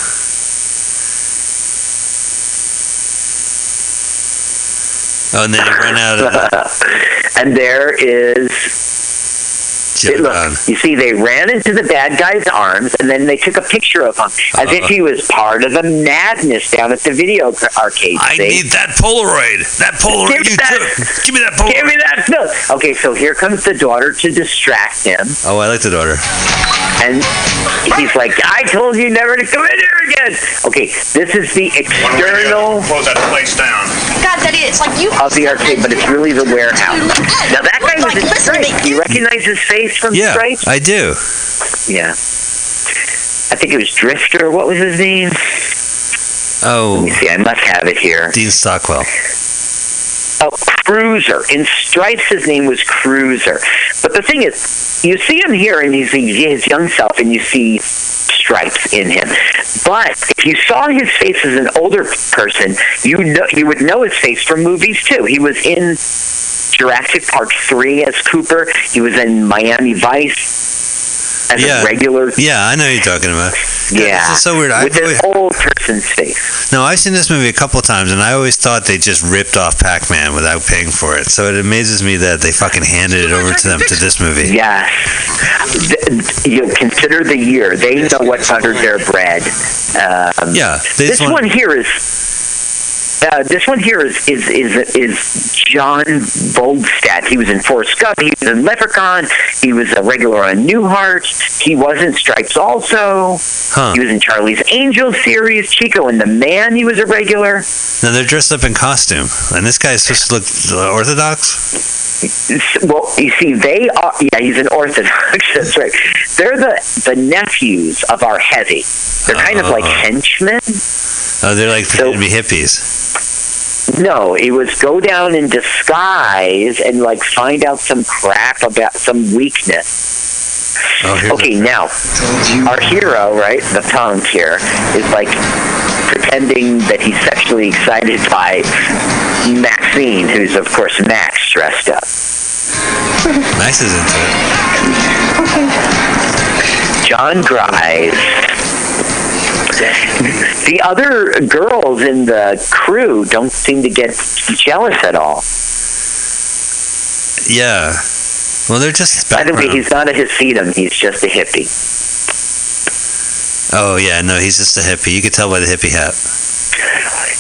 oh, and then you run out of and there is. It, look, you see, they ran into the bad guy's arms, and then they took a picture of him as if uh-huh. he was part of the madness down at the video arcade. I see? need that Polaroid. That Polaroid Give me you that- took. Give me that Polaroid. Give me that film. Okay, so here comes the daughter to distract him, Oh, I like the daughter. and he's like, "I told you never to come in here again." Okay, this is the external Close that place down. God, Daddy, it's like you. of the arcade, but it's really the warehouse. Now that guy was in Stripes. Do you his face from Yeah, Stripes? I do. Yeah. I think it was Drifter. What was his name? Oh, Let me see. I must have it here. Dean Stockwell. Cruiser. In Stripes, his name was Cruiser. But the thing is, you see him here, and he's his young self, and you see Stripes in him. But if you saw his face as an older person, you know, you would know his face from movies too. He was in Jurassic Park 3 as Cooper. He was in Miami Vice as Yeah. a regular. Yeah, I know you're talking about. Yeah. This is so weird. With an old person's face. No, I've seen this movie a couple times, and I always thought they just ripped off Pac-Man without paying for it. So it amazes me that they fucking handed it over to them to this movie. Yes. Th- You consider the year. They know what's under their bread. Um, Yeah, This one here is. Uh, this one here is is is is John Voldstad. He was in Forrest Gump. He was in Leprechaun. He was a regular on Newhart. He was in Stripes also. Huh. He was in Charlie's Angels series. Chico and the Man. He was a regular. Now they're dressed up in costume, and this guy's supposed to look orthodox. Well, you see, they are. Yeah, he's an Orthodox. That's right. They're the the nephews of our heavy. They're kind of like Oh. henchmen. Oh, they're like pretending to be hippies. No, it was go down in disguise and like find out some crap about some weakness. Oh. Okay, now our hero, right, the punk here, is like pretending that he's sexually excited by Maxine, who's of course Max dressed up. Max is into it. John Grimes. The other girls in the crew don't seem to get jealous at all. Yeah. Well, they're just. By the way, background. he's not a Hasidim, he's just a hippie. Oh yeah, no, he's just a hippie. You could tell by the hippie hat.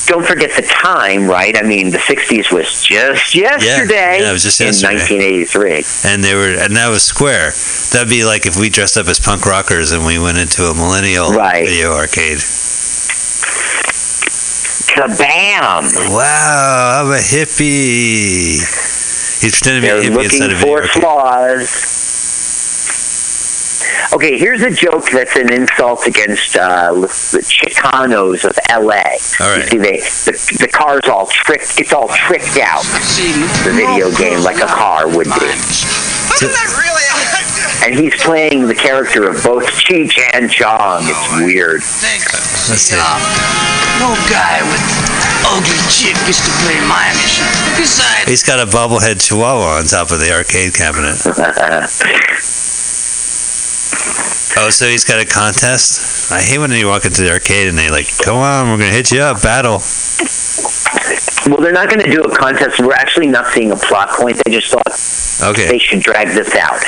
Don't forget the time, right? I mean, the 60s was just yesterday yeah, it was just in yesterday. 1983. And they were, and that was square. That'd be like if we dressed up as punk rockers and we went into a millennial Right. video arcade. Kabam! Wow, I'm a hippie. He's pretending to be a hippie looking inside a video for flaws. Okay, here's a joke that's an insult against uh, the Chicanos of L.A. All right. You see, they, the, the car's all tricked. It's all tricked out. The video game, like a car would be. And he's playing the character of both Cheech and Chong. It's weird. Let's see. No guy with ugly chick gets to play my mission. Besides, He's got a bobblehead chihuahua on top of the arcade cabinet. Oh, so he's got a contest? I hate when you walk into the arcade and they like, come on, we're gonna hit you up, battle. Well, they're not going to do a contest. We're actually not seeing a plot point. They just thought Okay. they should drag this out.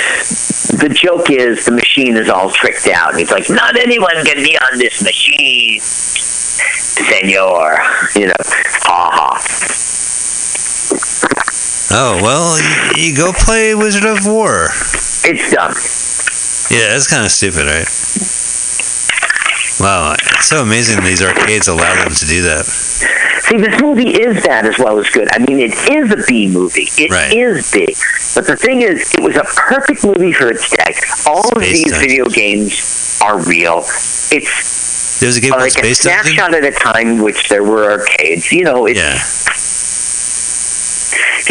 The joke is the machine is all tricked out. And he's like, not anyone can be on this machine, senor. You know, ha ha. Oh well, you, you go play Wizard of Wor. It's dumb. Yeah, that's kind of stupid, right? Wow, it's so amazing these arcades allow them to do that. See, this movie is that as well as good. I mean, it is a B movie. It is Right. big. But the thing is, it was a perfect movie for its day. All of these Dungeon. video games are real. It's There's a game called like a Space Dungeon. snapshot at a time in which there were arcades. You know, it's, Yeah.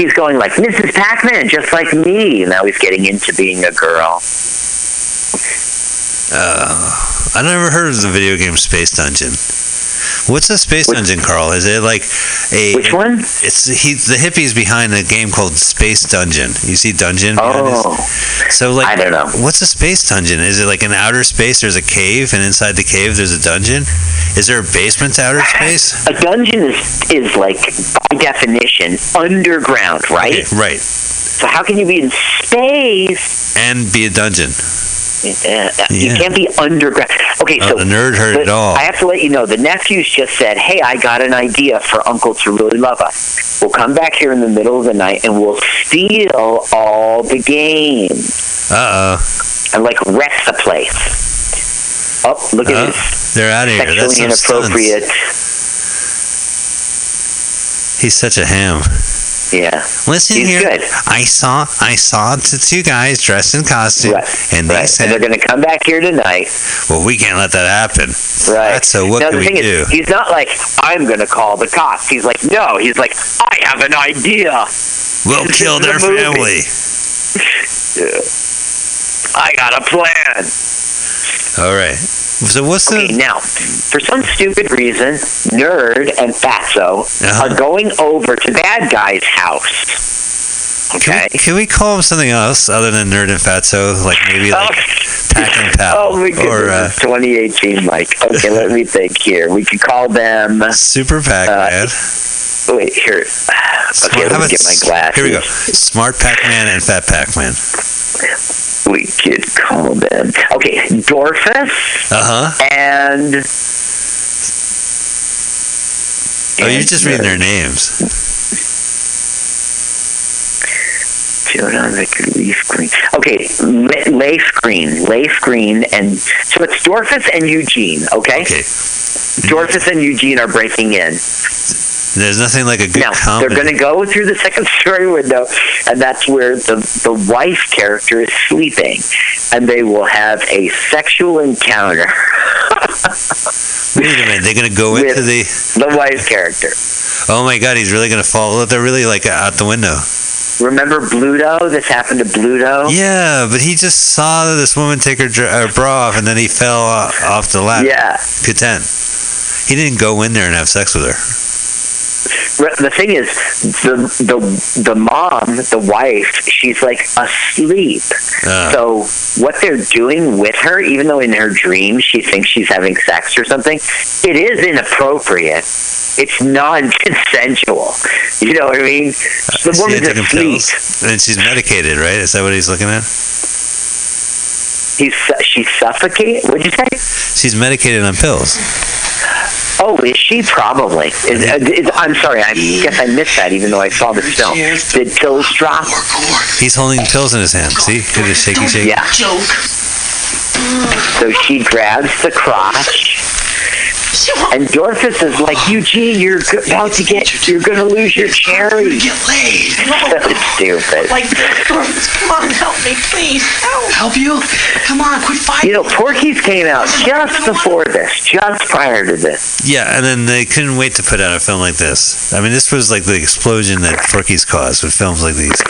he's going like Mrs. Pac-Man, just like me. Now he's getting into being a girl. Uh, I never heard of the video game Space Dungeon. What's a Space Dungeon, Carl? Is it like a Which one? It's he. The hippies behind a game called Space Dungeon. You see Dungeon? Oh, So like, I don't know. What's a space dungeon? Is it like an outer space? There's a cave, and inside the cave there's a dungeon. Is there a basement to outer space? A dungeon is is like by definition underground, right? Okay, right. So how can you be in space? And be a dungeon. Uh, You can't be underground. Okay, Oh, so the nerd heard the- it all. I have to let you know the nephews just said, "Hey, I got an idea for Uncle to really love us. We'll come back here in the middle of the night and we'll steal all the games Uh and like wreck the place." Oh, look at oh. this They're out of here. That's sexually some stunts. inappropriate. He's such a ham. Yeah. Listen He's here. good. I saw I saw the two guys dressed in costume, and they Right. said, And they're going to come back here tonight. "Well, we can't let that happen." Right. So what now, can the we thing do? is, he's not like, I'm going to call the cops. He's like, no. He's like, I have an idea. We'll This kill their movie. family. Yeah. I got a plan. All right. So what's Okay, the? now, for some stupid reason, Nerd and Fatso Uh-huh. are going over to Bad Guy's house. Okay. Can we call him something else other than Nerd and Fatso? Like maybe like Pack and Pal, Oh my goodness, or uh, 2018, Mike. Okay, let me think here. We could call them. Super Pac Uh, Man. Wait, here. Okay, How let me get my s- glasses. Here we go. Smart Pac Man and Fat Pac Man. We could call them. Okay, Dorfus Uh huh. and. Oh, you're just reading their names. Leif Green. Okay, Leif Green. Leif Green, and so it's Dorfus and Eugene, okay? Okay. Dorfus and Eugene are breaking in. There's nothing like a good Now, comedy. they're going to go through the second story window, and that's where the, the wife character is sleeping, and they will have a sexual encounter. Wait a minute. They're going to go into the. The wife character. Oh my God! He's really going to fall. They're really like out the window. Remember Bluto? This happened to Bluto? Yeah, but he just saw this woman take her, her bra off, and then he fell off the ladder. Yeah. Content. He didn't go in there and have sex with her. The thing is, the the the mom, the wife, she's like asleep. Uh. So what they're doing with her, even though in her dream she thinks she's having sex or something, it is inappropriate. It's non-consensual. You know what I mean? The Is woman's asleep. pills? And she's medicated, right? Is that what he's looking at? He's su- she's suffocating. What'd you say? She's medicated on pills. Oh, is she probably? Is, uh, is, I'm sorry. I guess I missed that, even though I saw the film. Did pills drop? He's holding pills in his hand. See? Look at his shaky, shaky. Yeah. So she grabs the crotch, and Dorcas is like, Eugene, you're go- about to get, you're going to lose your cherry. Get laid. So stupid. Like this, Dorcas, come on, help me, please. Help. Help you? Come on, quit fighting. You know, Porky's came out just before this, just prior to this. Yeah, and then they couldn't wait to put out a film like this. I mean, this was like the explosion that Porky's caused with films like these.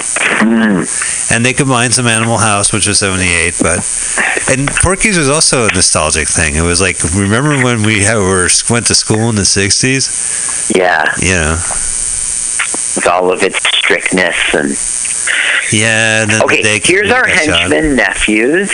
Mm. And they combined some Animal House, which was 78, but. And Porky's was also a nostalgic thing. It was like, remember when we had, were, went to school in the 60s? Yeah, Yeah. with all of its strictness and. Yeah, Okay, here's our henchmen nephews.